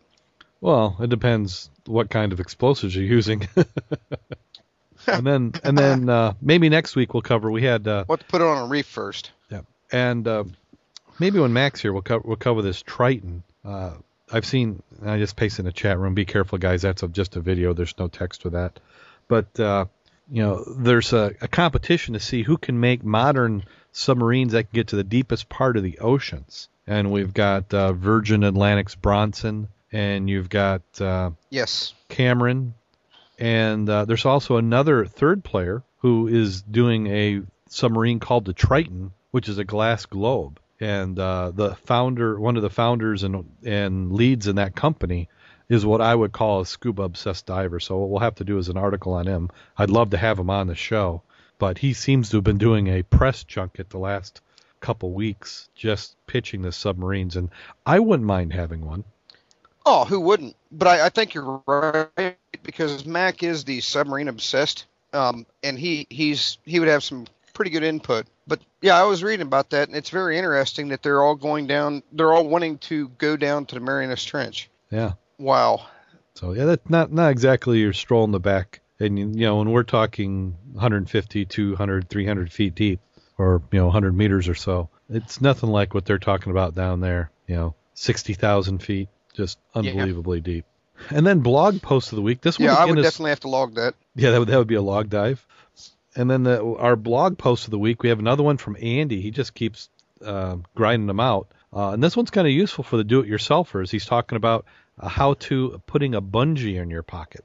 Well, it depends what kind of explosives you're using. and then and then uh, maybe next week we'll cover. We had uh, What to put it on a reef first? yeah, and uh, maybe when Mac's here we'll cover we'll cover this Triton. Uh, I've seen. I just pasted in the chat room. Be careful, guys. That's just a video. There's no text with that. But uh, you know, there's a, a competition to see who can make modern submarines that can get to the deepest part of the oceans. And we've got uh, Virgin Atlantic's Branson, and you've got uh, Yes. Cameron, and uh, there's also another third player who is doing a submarine called the Triton, which is a glass globe. And uh, the founder, one of the founders and and leads in that company, is what I would call a scuba obsessed diver. So what we'll have to do is an article on him. I'd love to have him on the show, but he seems to have been doing a press junket the last couple weeks, just pitching the submarines, and I wouldn't mind having one. Oh, who wouldn't? But I, I think you're right because Mac is the submarine obsessed, um, and he he's he would have some pretty good input. Yeah, I was reading about that, and it's very interesting that they're all going down. They're all wanting to go down to the Marianas Trench. Yeah. Wow. So yeah, that's not not exactly your stroll in the back. And you know, when we're talking 150, 200, 300 feet deep, or you know, 100 meters or so, it's nothing like what they're talking about down there. You know, 60,000 feet, just unbelievably deep. And then blog post of the week. This one Yeah, I would is definitely have to log that. yeah, that would that would be a log dive. And then the, our blog post of the week, we have another one from Andy. He just keeps uh, grinding them out. Uh, and this one's kind of useful for the do-it-yourselfers. He's talking about uh, how to putting a bungee in your pocket.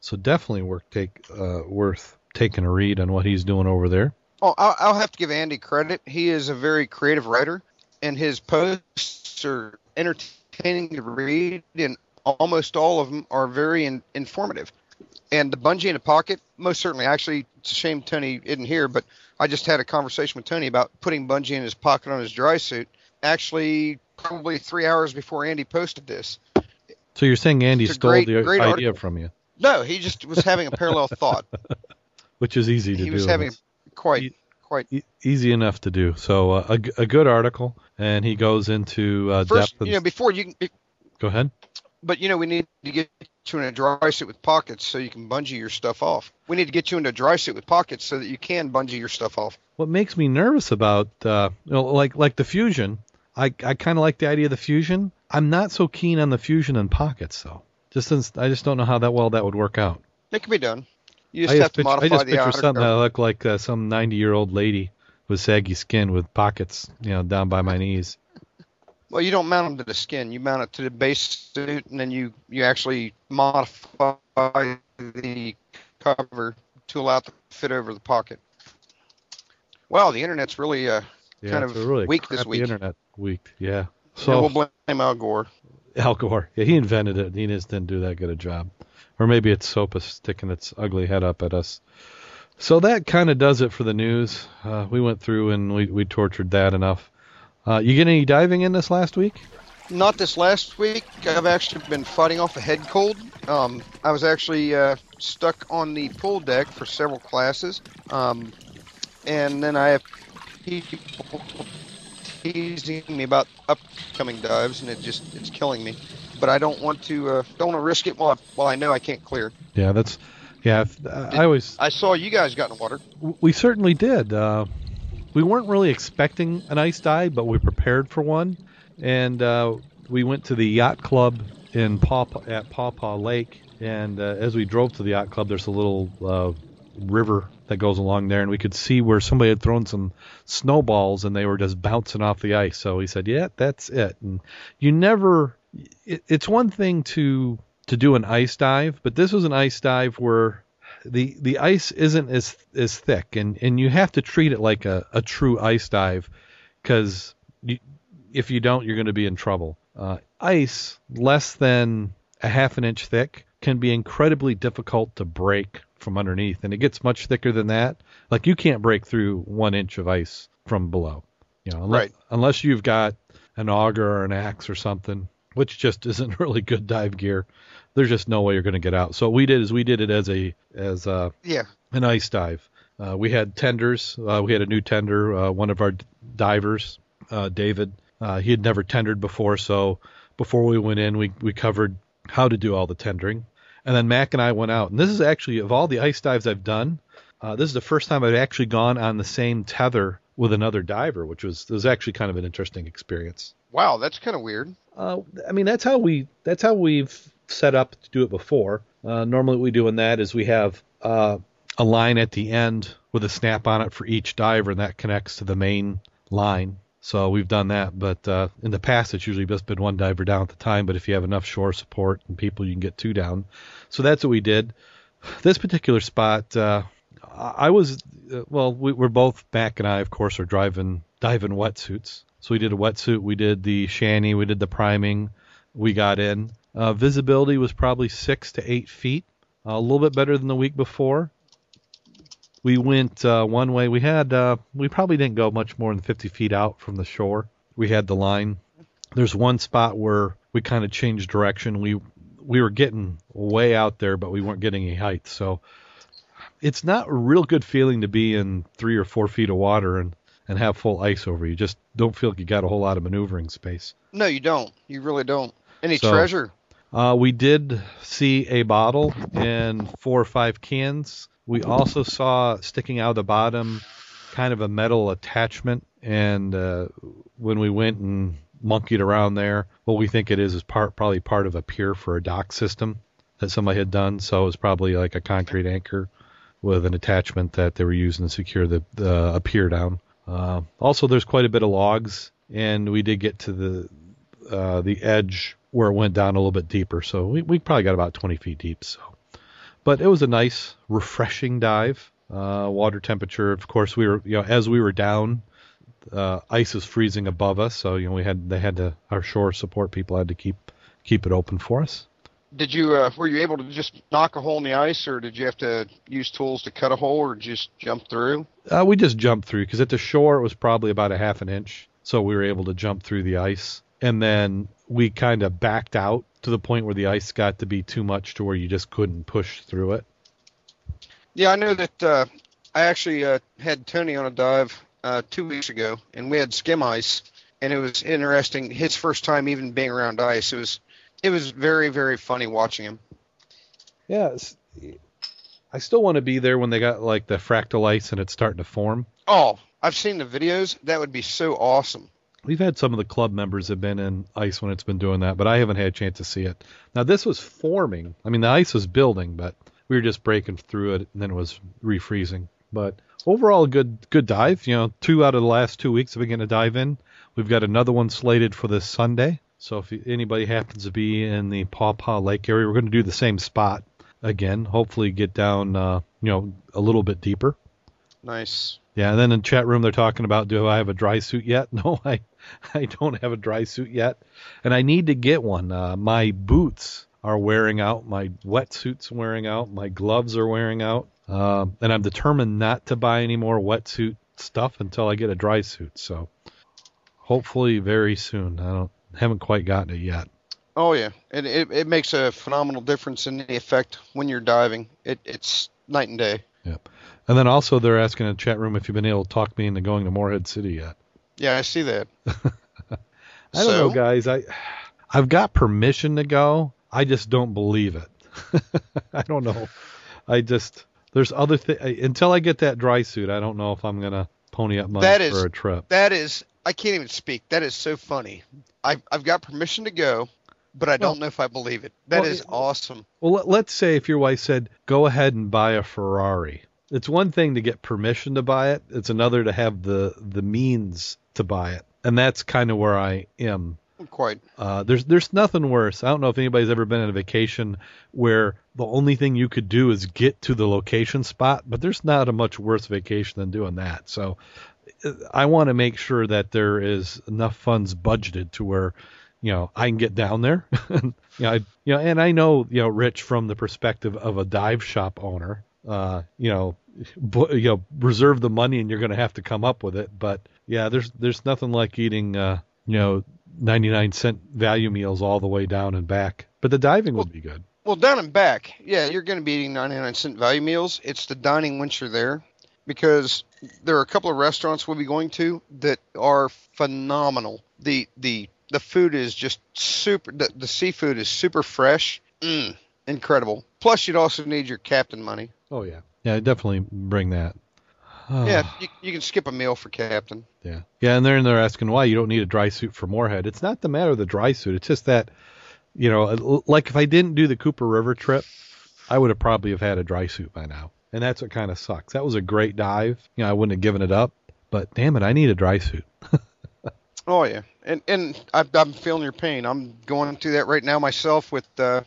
So definitely worth take uh, worth taking a read on what he's doing over there. Oh, I'll, I'll have to give Andy credit. He is a very creative writer, and his posts are entertaining to read, and almost all of them are very in, informative. And the bungee in a pocket, most certainly. Actually, it's a shame Tony isn't here, but I just had a conversation with Tony about putting bungee in his pocket on his dry suit. Actually, probably three hours before Andy posted this. So you're saying Andy stole great- the great idea article. from you, No, he just was having a parallel thought. which is easy to He do. was having quite, quite. E- easy enough to do. So uh, a, a good article, and he goes into uh, First, depth. you know, before you can, go ahead. But you know, we need to get you in a dry suit with pockets so you can bungee your stuff off. We need to get you in a dry suit with pockets so that you can bungee your stuff off. What makes me nervous about, uh, you know, like like the fusion, I I kind of like the idea of the fusion. I'm not so keen on the fusion and pockets though. Just since I just don't know how that well that would work out. It can be done. You just I have just to picture, I modify just the picture something that looked like uh, some 90 year old lady with saggy skin with pockets, you know, down by my knees. Well, you don't mount them to the skin. You mount it to the base suit, and then you you actually modify the cover to allow it to fit over the pocket. Wow, the internet's really uh, Yeah, Kind of really weak this week. internet weak. Yeah. So So we'll blame Al Gore. Al Gore. Yeah, he invented it. He just didn't do that good a job. Or maybe it's SOPA sticking its ugly head up at us. So that kind of does it for the news. Uh, we went through and we, we tortured that enough. Uh, you get any diving in this last week? Not this last week. I've actually been fighting off a head cold. Um, I was actually uh, stuck on the pool deck for several classes, um, and then I have people teasing me about upcoming dives, and it just it's killing me. But I don't want to uh, don't want to risk it while I, while I know I can't clear. Yeah, that's yeah. if- I always I saw you guys got in the water. we certainly did. Uh, we weren't really expecting an ice dive, but we prepared for one, and uh, we went to the yacht club in Paw at Paw Paw Lake. And uh, as we drove to the yacht club, there's a little uh, river that goes along there, and we could see where somebody had thrown some snowballs, and they were just bouncing off the ice. So he said, "Yeah, that's it." And you never. It, it's one thing to to do an ice dive, but this was an ice dive where the the ice isn't as as thick, and and you have to treat it like a, a true ice dive, because if you don't, you're going to be in trouble. Uh, ice less than a half an inch thick can be incredibly difficult to break from underneath, and it gets much thicker than that. Like you can't break through one inch of ice from below, you know, unless, Right. unless you've got an auger or an axe or something, which just isn't really good dive gear. There's just no way you're going to get out. So what we did is we did it as a as a, Yeah. an ice dive. Uh, we had tenders. Uh, we had a new tender. Uh, one of our divers, uh, David, uh, he had never tendered before. So before we went in, we we covered how to do all the tendering, and then Mac and I went out. And this is actually of all the ice dives I've done, uh, this is the first time I've actually gone on the same tether with another diver, which was was actually kind of an interesting experience. Wow, that's kind of weird. Uh, I mean, that's how we that's how we've set up to do it before. Uh, normally, what we do in that is we have uh, a line at the end with a snap on it for each diver, and that connects to the main line. So we've done that, but uh, in the past it's usually just been one diver down at the time. But if you have enough shore support and people, you can get two down. So that's what we did. This particular spot, uh, I was uh, well. We, we're both Mac and I, of course, are driving diving wetsuits. So we did a wetsuit, we did the shanty, we did the priming, we got in. Uh, visibility was probably six to eight feet, uh, a little bit better than the week before. We went uh, one way. We had uh, we probably didn't go much more than 50 feet out from the shore. We had the line. There's one spot where we kind of changed direction. We we were getting way out there, but we weren't getting any height. So it's not a real good feeling to be in three or four feet of water and and have full ice over you. Just don't feel like you got a whole lot of maneuvering space. No, you don't. You really don't. Any So- treasure? Uh, we did see a bottle and four or five cans. We also saw sticking out of the bottom kind of a metal attachment. And uh, when we went and monkeyed around there, what we think it is is part probably part of a pier for a dock system that somebody had done. So it was probably like a concrete anchor with an attachment that they were using to secure the, the a pier down. Uh, also, there's quite a bit of logs, and we did get to the uh, the edge where it went down a little bit deeper. So we, we probably got about 20 feet deep. So, but it was a nice, refreshing dive. Uh, water temperature, of course, we were you know as we were down, uh, ice is freezing above us. So you know we had they had to our shore support people had to keep keep it open for us. Did you uh, were you able to just knock a hole in the ice, or did you have to use tools to cut a hole, or just jump through? Uh, we just jumped through because at the shore it was probably about a half an inch, so we were able to jump through the ice, and then we kind of backed out to the point where the ice got to be too much to where you just couldn't push through it. Yeah, I know that. Uh, I actually uh, had Tony on a dive uh, two weeks ago, and we had skim ice, and it was interesting. His first time even being around ice, it was it was very very funny watching him. Yeah, it's, I still want to be there when they got like the fractal ice and it's starting to form. Oh, I've seen the videos. That would be so awesome. We've had some of the club members have been in ice when it's been doing that, but I haven't had a chance to see it. Now this was forming. I mean, the ice was building, but we were just breaking through it, and then it was refreezing. But overall, good good dive. You know, two out of the last two weeks have been going to dive in. We've got another one slated for this Sunday. So if anybody happens to be in the Paw Paw Lake area, we're going to do the same spot again. Hopefully, get down, uh, you know, a little bit deeper. Nice. Yeah, and then in chat room they're talking about do I have a dry suit yet? No, I I don't have a dry suit yet, and I need to get one. Uh, my boots are wearing out, my wetsuit's wearing out, my gloves are wearing out, uh, and I'm determined not to buy any more wetsuit stuff until I get a dry suit. So hopefully very soon. I don't haven't quite gotten it yet. Oh yeah, it, it it makes a phenomenal difference in the effect when you're diving. It it's night and day. Yep. And then also they're asking in the chat room if you've been able to talk me into going to Morehead City yet. Yeah, I see that. I don't know, guys. I I've got permission to go. I just don't believe it. I don't know. I just there's other things until I get that dry suit. I don't know if I'm gonna pony up money That is- for a trip. That is, I can't even speak. That is so funny. I've I've got permission to go, but I don't know if I believe it. That Well, is awesome. Well, let's say if your wife said, "Go ahead and buy a Ferrari." It's one thing to get permission to buy it. It's another to have the the means to buy it, and that's kind of where I am Quite. Uh, there's there's nothing worse. I don't know if anybody's ever been on a vacation where the only thing you could do is get to the location spot, but there's not a much worse vacation than doing that. So I want to make sure that there is enough funds budgeted to where you know I can get down there. you know, I, you know, and I know you know Rich from the perspective of a dive shop owner. Uh, you know, you know, reserve the money and you're going to have to come up with it. But yeah, there's there's nothing like eating uh, you know 99 cent value meals all the way down and back. But the diving would be good. Well, down and back, yeah, you're going to be eating 99 cent value meals. It's the dining once you're there, because there are a couple of restaurants we'll be going to that are phenomenal. The the the food is just super. The, the seafood is super fresh. Mm, incredible. Plus, you'd also need your captain money. Oh yeah, yeah, definitely bring that. Yeah, you, you can skip a meal for captain. Yeah, yeah, and they're they're asking why you don't need a dry suit for Morehead. It's not the matter of the dry suit. It's just that, you know, like if I didn't do the Cooper River trip, I would have probably have had a dry suit by now, and that's what kind of sucks. That was a great dive. You know, I wouldn't have given it up, but damn it, I need a dry suit. Oh yeah, and and I, I'm feeling your pain. I'm going through that right now myself with uh,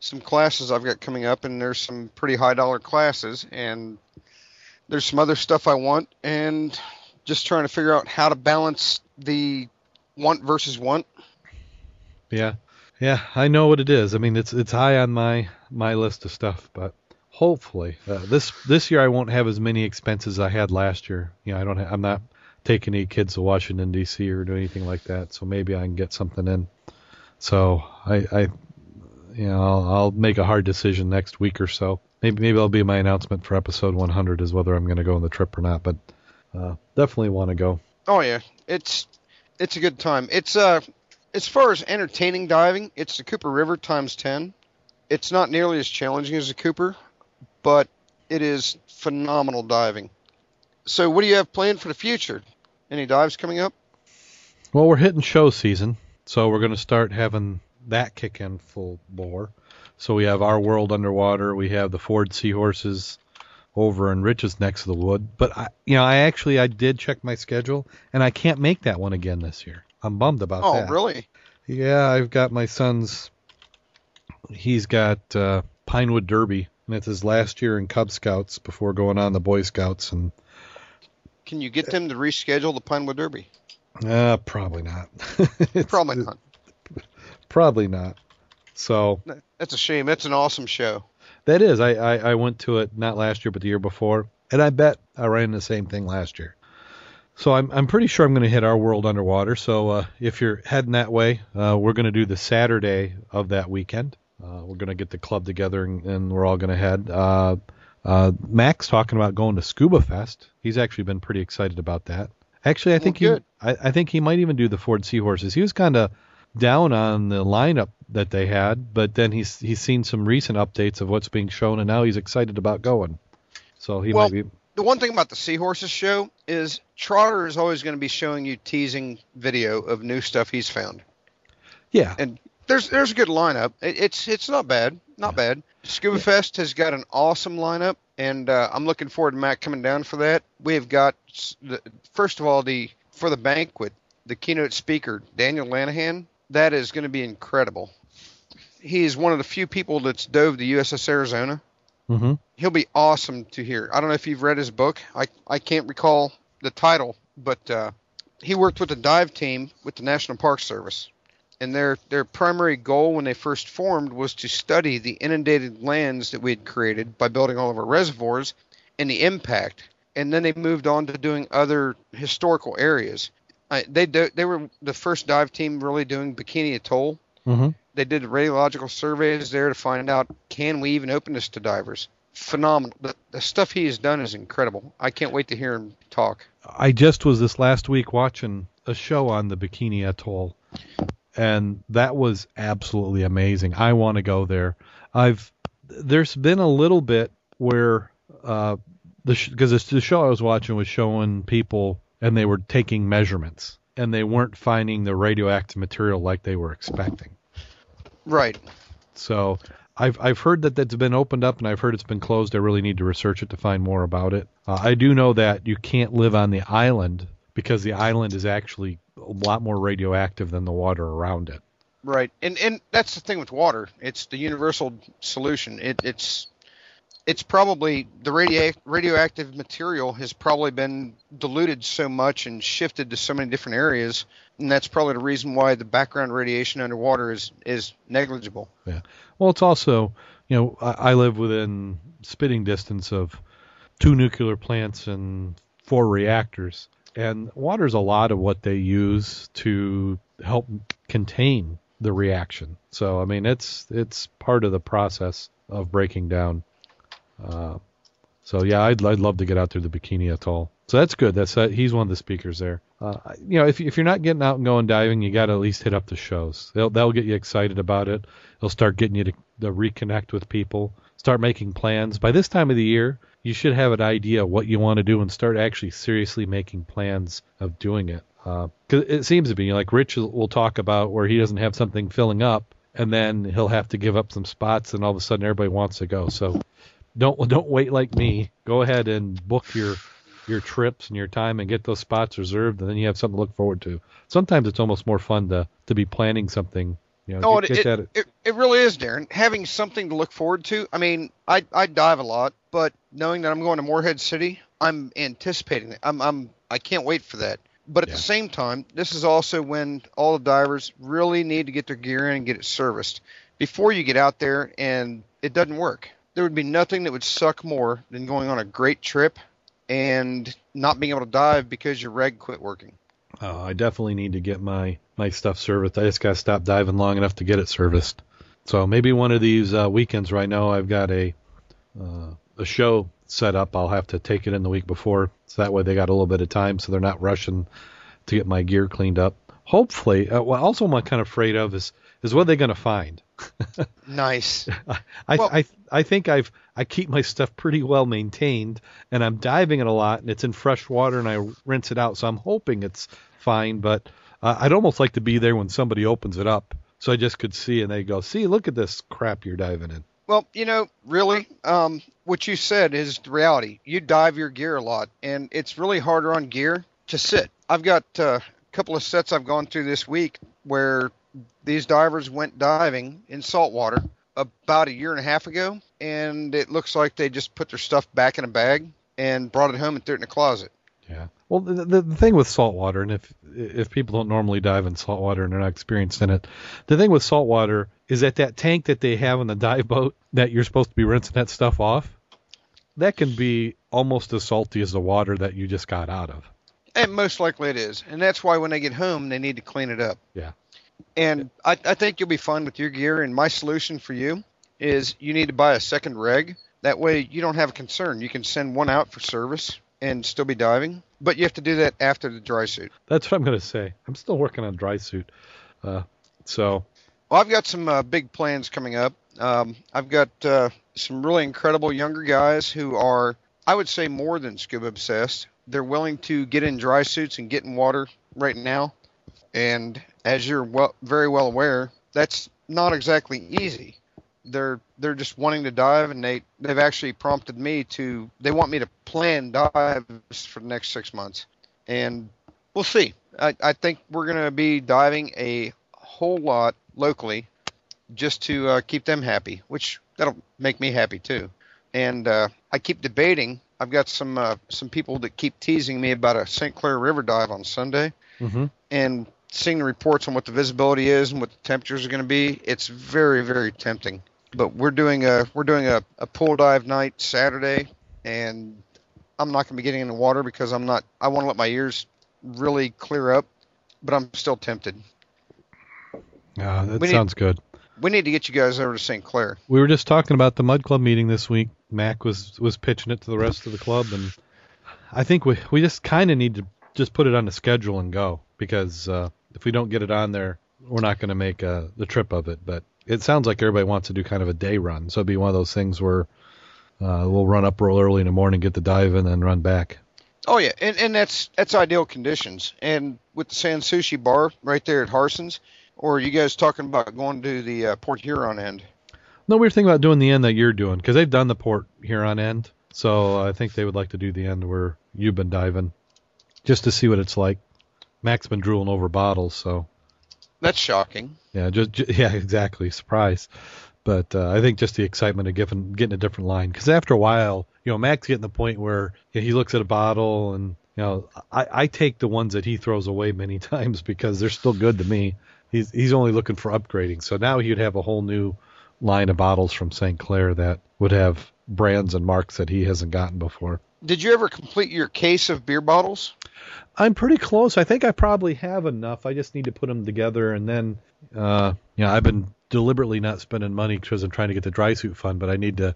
some classes I've got coming up, and there's some pretty high dollar classes, and there's some other stuff I want, and just trying to figure out how to balance the want versus want. Yeah, yeah, I know what it is. I mean, it's it's high on my my list of stuff, but hopefully uh, this this year I won't have as many expenses as I had last year. You know, I don't. Ha- I'm not taking any kids to Washington D.C. or do anything like that, so maybe I can get something in. So I, I you know, I'll, I'll make a hard decision next week or so. Maybe maybe that'll be my announcement for episode 100 is whether I'm going to go on the trip or not. But uh, definitely want to go. Oh yeah, it's it's a good time. It's uh as far as entertaining diving, it's the Cooper River times ten. It's not nearly as challenging as the Cooper, but it is phenomenal diving. So what do you have planned for the future? Any dives coming up? Well, we're hitting show season, so we're going to start having that kick in full bore. So we have our world underwater. We have the Ford Seahorses over in Rich's next to the wood. But I, you know, I actually I did check my schedule, and I can't make that one again this year. I'm bummed about Oh, that. Oh, really? Yeah, I've got my son's. He's got uh, Pinewood Derby, and it's his last year in Cub Scouts before going on the Boy Scouts, and Can you get them to reschedule the Pinewood Derby? uh, probably not. Probably not. Probably not. So That's a shame. That's an awesome show. that is. I, I I went to it not last year, but the year before, and I bet I ran the same thing last year. So I'm I'm pretty sure I'm going to hit our world underwater. So uh, if you're heading that way, uh, we're going to do the Saturday of that weekend. Uh, we're going to get the club together and, and we're all going to head. Uh, uh, Mac's talking about going to Scuba Fest. He's actually been pretty excited about that. Actually, I think he. I, I think he might even do the Ford Seahorses. He was kind of down on the lineup that they had, but then he's he's seen some recent updates of what's being shown, and now he's excited about going. So he Well, might be. The one thing about the Seahorses show is Trotter is always going to be showing you teasing video of new stuff he's found. Yeah, and there's there's a good lineup. It, it's it's not bad, not bad. Scuba Fest has got an awesome lineup, and uh, I'm looking forward to Matt coming down for that. We've got the, first of all the for the banquet, the keynote speaker Daniel Lenihan. That is going to be incredible. He is one of the few people that's dove the USS Arizona. hmm He'll be awesome to hear. I don't know if you've read his book. I I can't recall the title, but uh, he worked with the dive team with the National Park Service and their their primary goal when they first formed was to study the inundated lands that we had created by building all of our reservoirs and the impact. And then they moved on to doing other historical areas. I, they do, they were the first dive team really doing Bikini Atoll. hmm They did radiological surveys there to find out can we even open this to divers. Phenomenal. The, the stuff he has done is incredible. I can't wait to hear him talk. I just was this last week watching a show on the Bikini Atoll, and that was absolutely amazing. I want to go there. I've there's been a little bit where uh, the because the show I was watching was showing people and they were taking measurements and they weren't finding the radioactive material like they were expecting. Right. So I've I've heard that that's been opened up and I've heard it's been closed. I really need to research it to find more about it. Uh, I do know that you can't live on the island because the island is actually a lot more radioactive than the water around it. Right, and and that's the thing with water. It's the universal solution. It, it's it's probably the radio, radioactive material has probably been diluted so much and shifted to so many different areas, and that's probably the reason why the background radiation underwater is is negligible. Yeah. Well, it's also you know I, I live within spitting distance of two nuclear plants and four reactors, and water is a lot of what they use to help contain the reaction. So I mean, it's it's part of the process of breaking down. Uh, so yeah, I'd I'd love to get out through the Bikini Atoll. So that's good. That's uh, he's one of the speakers there. Uh, you know, if if you're not getting out and going diving, you got to at least hit up the shows. They'll they'll get you excited about it. They'll start getting you to, to reconnect with people, start making plans. By this time of the year, you should have an idea what you want to do and start actually seriously making plans of doing it. Because uh, it seems to be like Rich will talk about where he doesn't have something filling up, and then he'll have to give up some spots, and all of a sudden everybody wants to go. So don't don't wait like me. Go ahead and book your your trips and your time and get those spots reserved, and then you have something to look forward to. Sometimes it's almost more fun to to be planning something. You know, no, get, it, get it, it, it really is, Darren. Having something to look forward to. I mean, I I dive a lot, but knowing that I'm going to Morehead City, I'm anticipating it. I'm I'm I can't wait for that. But at Yeah. the same time, this is also when all the divers really need to get their gear in and get it serviced before you get out there and it doesn't work. There would be nothing that would suck more than going on a great trip and not being able to dive because your reg quit working. Oh, I definitely need to get my my stuff serviced. I just got to stop diving long enough to get it serviced. So maybe one of these uh, weekends right now, I've got a uh, a show set up. I'll have to take it in the week before, so that way they got a little bit of time, so they're not rushing to get my gear cleaned up. Hopefully, uh, well, also what I'm kind of afraid of is is what they're going to find. Nice. I, Well- I I think I've I keep my stuff pretty well maintained, and I'm diving it a lot, and it's in fresh water, and I rinse it out. So I'm hoping it's fine, but uh, I'd almost like to be there when somebody opens it up, so I just could see, and they go, "See, look at this crap you're diving in." Well, you know, really, um, what you said is the reality. You dive your gear a lot, and it's really harder on gear to sit. I've got uh, a couple of sets I've gone through this week where these divers went diving in salt water about a year and a half ago, and it looks like they just put their stuff back in a bag and brought it home and threw it in a closet. Yeah. Well, the, the, the thing with salt water, and if if people don't normally dive in salt water and they're not experienced in it, the thing with salt water is that that tank that they have in the dive boat that you're supposed to be rinsing that stuff off, that can be almost as salty as the water that you just got out of. And most likely it is. And that's why when they get home, they need to clean it up. Yeah. And I, I think you'll be fine with your gear. And my solution for you is you need to buy a second reg. That way you don't have a concern. You can send one out for service and still be diving. But you have to do that after the dry suit. That's what I'm going to say. I'm still working on dry suit. Uh, so, Well, I've got some uh, big plans coming up. Um, I've got uh, some really incredible younger guys who are, I would say, more than scuba obsessed. They're willing to get in dry suits and get in water right now. And as you're well, very well aware, that's not exactly easy. They're they're just wanting to dive, and they they've actually prompted me to. They want me to plan dives for the next six months, and we'll see. I, I think we're going to be diving a whole lot locally just to uh, keep them happy, which that'll make me happy too. And uh, I keep debating. I've got some uh, some people that keep teasing me about a St. Clair River dive on Sunday, hmm and seeing the reports on what the visibility is and what the temperatures are going to be. It's very very tempting. But we're doing a we're doing a, a pool dive night Saturday, and I'm not going to be getting in the water because I'm not. I want to let my ears really clear up, but I'm still tempted. yeah, that We need- sounds good. We need to get you guys over to St. Clair. We were just talking about the Mud Club meeting this week. Mac was was pitching it to the rest of the club, and I think we we just kind of need to just put it on the schedule and go because uh, if we don't get it on there, we're not going to make uh, the trip of it. But it sounds like everybody wants to do kind of a day run, so it'd be one of those things where uh, we'll run up real early in the morning, get the dive in, and run back. Oh yeah, and and that's that's ideal conditions. And with the Sans Souci bar right there at Harsen's, or are you guys talking about going to the uh, Port Huron end? No, we were thinking about doing the end that you're doing because they've done the port here on end, so I think they would like to do the end where you've been diving, just to see what it's like. Mac's been drooling over bottles, so That's shocking. yeah, just, ju- yeah, exactly, surprise. But uh, I think just the excitement of getting getting a different line because after a while, you know, Mac's getting the point where you know, he looks at a bottle and you know, I, I take the ones that he throws away many times because they're still good to me. He's he's only looking for upgrading, so now he'd have a whole new line of bottles from St. Clair that would have brands and marks that he hasn't gotten before. Did you ever complete your case of beer bottles? I'm pretty close. I think I probably have enough. I just need to put them together, and then, uh, you know, I've been deliberately not spending money because I'm trying to get the dry suit fund, but I need to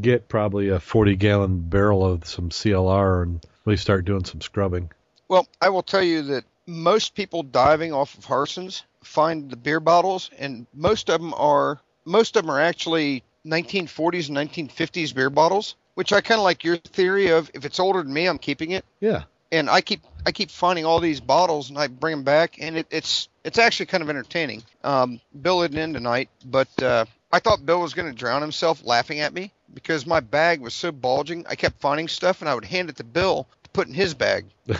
get probably a 40 gallon barrel of some CLR and really start doing some scrubbing. Well, I will tell you that most people diving off of Harsen's find the beer bottles, and most of them are most of them are actually 1940s and 1950s beer bottles. Which I kind of like your theory of if it's older than me, I'm keeping it. Yeah. And I keep I keep finding all these bottles, and I bring them back, and it, it's it's actually kind of entertaining. Um, Bill isn't in tonight, but uh, I thought Bill was going to drown himself laughing at me because my bag was so bulging. I kept finding stuff, and I would hand it to Bill to put in his bag.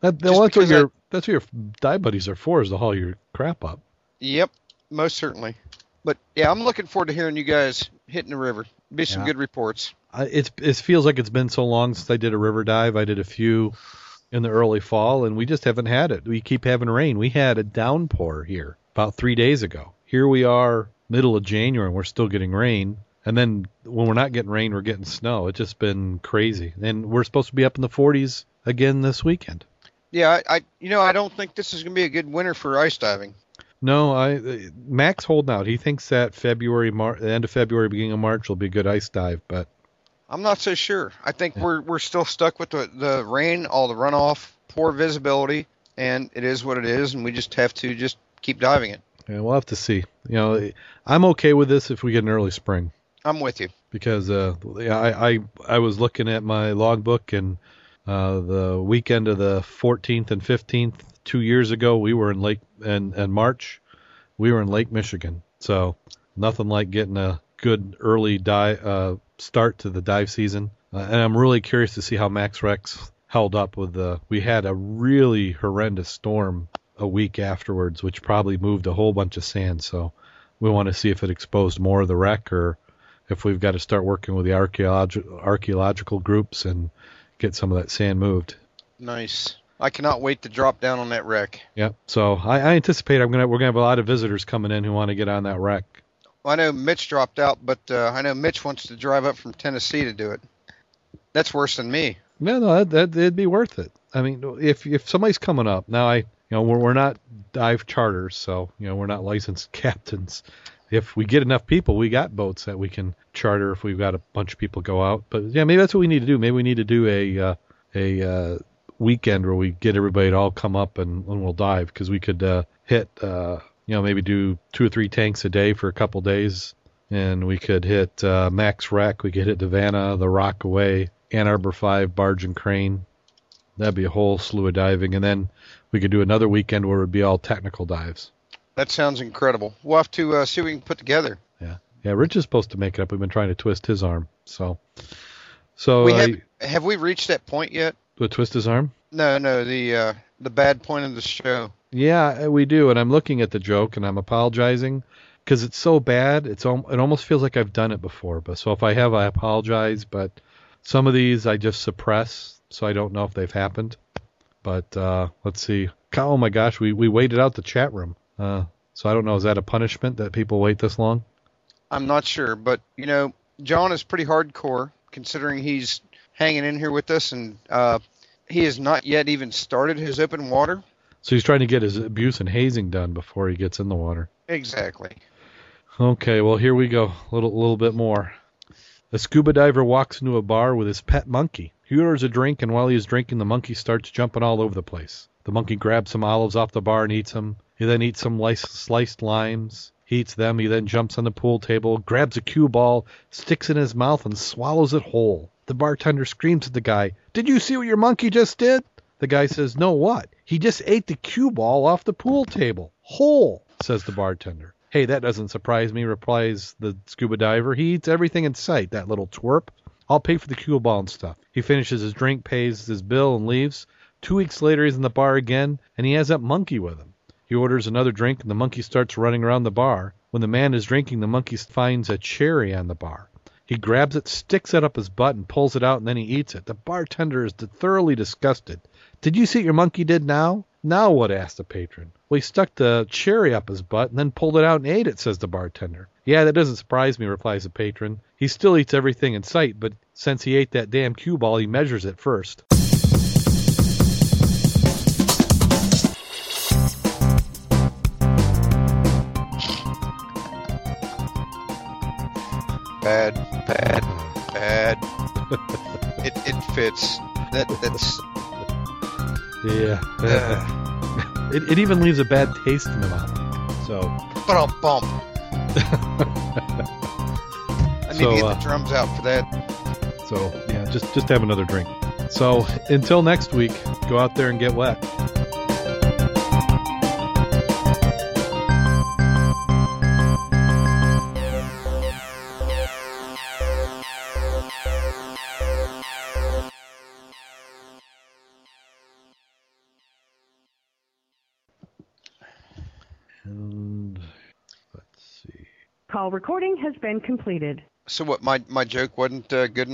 That, well, that's what your that's what your dive buddies are for, is to haul your crap up. Yep, most certainly. But yeah, I'm looking forward to hearing you guys hitting the river. Be some Yeah. good reports. I, it's it feels like it's been so long since I did a river dive. I did a few in the early fall, and we just haven't had it. We keep having rain. We had a downpour here about three days ago. Here we are, middle of January, and we're still getting rain. And then when we're not getting rain, we're getting snow. It's just been crazy. And we're supposed to be up in the 40s again this weekend. Yeah, I, I you know I don't think this is going to be a good winter for ice diving. No, I Mac's holding out. He thinks that February, Mar- end of February, beginning of March will be a good ice dive, but I'm not so sure. I think we're we're still stuck with the the rain, all the runoff, poor visibility, and it is what it is, and we just have to just keep diving it. yeah, we'll have to see. You know, I'm okay with this if we get an early spring. I'm with you. because uh, yeah, I, I I was looking at my logbook and uh, the weekend of the 14th and 15th two years ago we were in Lake and and March we were in Lake Michigan so nothing like getting a good early dive uh, start to the dive season uh, and I'm really curious to see how Mac's Rex held up with the we had a really horrendous storm a week afterwards which probably moved a whole bunch of sand so we want to see if it exposed more of the wreck or if we've got to start working with the archaeological archaeological groups and get some of that sand moved. Nice. I cannot wait to drop down on that wreck. Yep. So I, I anticipate I'm gonna we're gonna have a lot of visitors coming in who want to get on that wreck. I know Mitch dropped out, but uh, I know Mitch wants to drive up from Tennessee to do it. That's worse than me. No, no, that, that it'd be worth it. I mean, if if somebody's coming up now, I you know we're we're not dive charters, so you know we're not licensed captains. If we get enough people, we got boats that we can charter if we've got a bunch of people go out. But yeah, maybe that's what we need to do. Maybe we need to do a uh, a uh, weekend where we get everybody to all come up and, and we'll dive because we could uh, hit uh, you know maybe do two or three tanks a day for a couple days, and we could hit uh, Mac's Wreck, we could hit Havana, the Rockaway, Ann Arbor Five, Barge and Crane. That'd be a whole slew of diving, and then we could do another weekend where it would be all technical dives. That sounds incredible. We'll have to uh, see what we can put together. Yeah, yeah. Rich is supposed to make it up. We've been trying to twist his arm, so so we have have we reached that point yet? to twist his arm. No, no, the uh, the bad point of the show. Yeah, we do, and I'm looking at the joke and I'm apologizing because it's so bad. It's it almost feels like I've done it before. But so if I have, I apologize. But some of these I just suppress, so I don't know if they've happened. But uh, let's see. Oh my gosh, we we waited out the chat room. Uh, so I don't know. Is that a punishment that people wait this long? I'm not sure, but you know, John is pretty hardcore considering he's hanging in here with us, and uh, he has not yet even started his open water. So he's trying to get his abuse and hazing done before he gets in the water. Exactly. Okay, well here we go. A little little bit more. A scuba diver walks into a bar with his pet monkey. He orders a drink, and while he is drinking, the monkey starts jumping all over the place. The monkey grabs some olives off the bar and eats them. He then eats some lice, sliced limes. He eats them. He then jumps on the pool table, grabs a cue ball, sticks it in his mouth, and swallows it whole. The bartender screams at the guy, Did you see what your monkey just did? The guy says, No, what? He just ate the cue ball off the pool table. Whole, says the bartender. Hey, that doesn't surprise me, replies the scuba diver. He eats everything in sight, that little twerp. I'll pay for the cue ball and stuff. He finishes his drink, pays his bill, and leaves. Two weeks later, he's in the bar again, and he has that monkey with him. He orders another drink, and the monkey starts running around the bar. When the man is drinking, the monkey finds a cherry on the bar. He grabs it, sticks it up his butt, and pulls it out, and then he eats it. The bartender is thoroughly disgusted. Did you see what your monkey did now? Now what? asked the patron. Well, he stuck the cherry up his butt and then pulled it out and ate it, says the bartender. Yeah, that doesn't surprise me, replies the patron. He still eats everything in sight, but since he ate that damn cue ball, he measures it first. Bad, bad, bad. it, it fits. That, that's yeah. It, it even leaves a bad taste in the mouth. So, bump bump. I need So, to get uh, the drums out for that. so yeah, just just have another drink. So until next week, go out there and get wet. Call recording has been completed. So what? My my joke wasn't uh, good enough.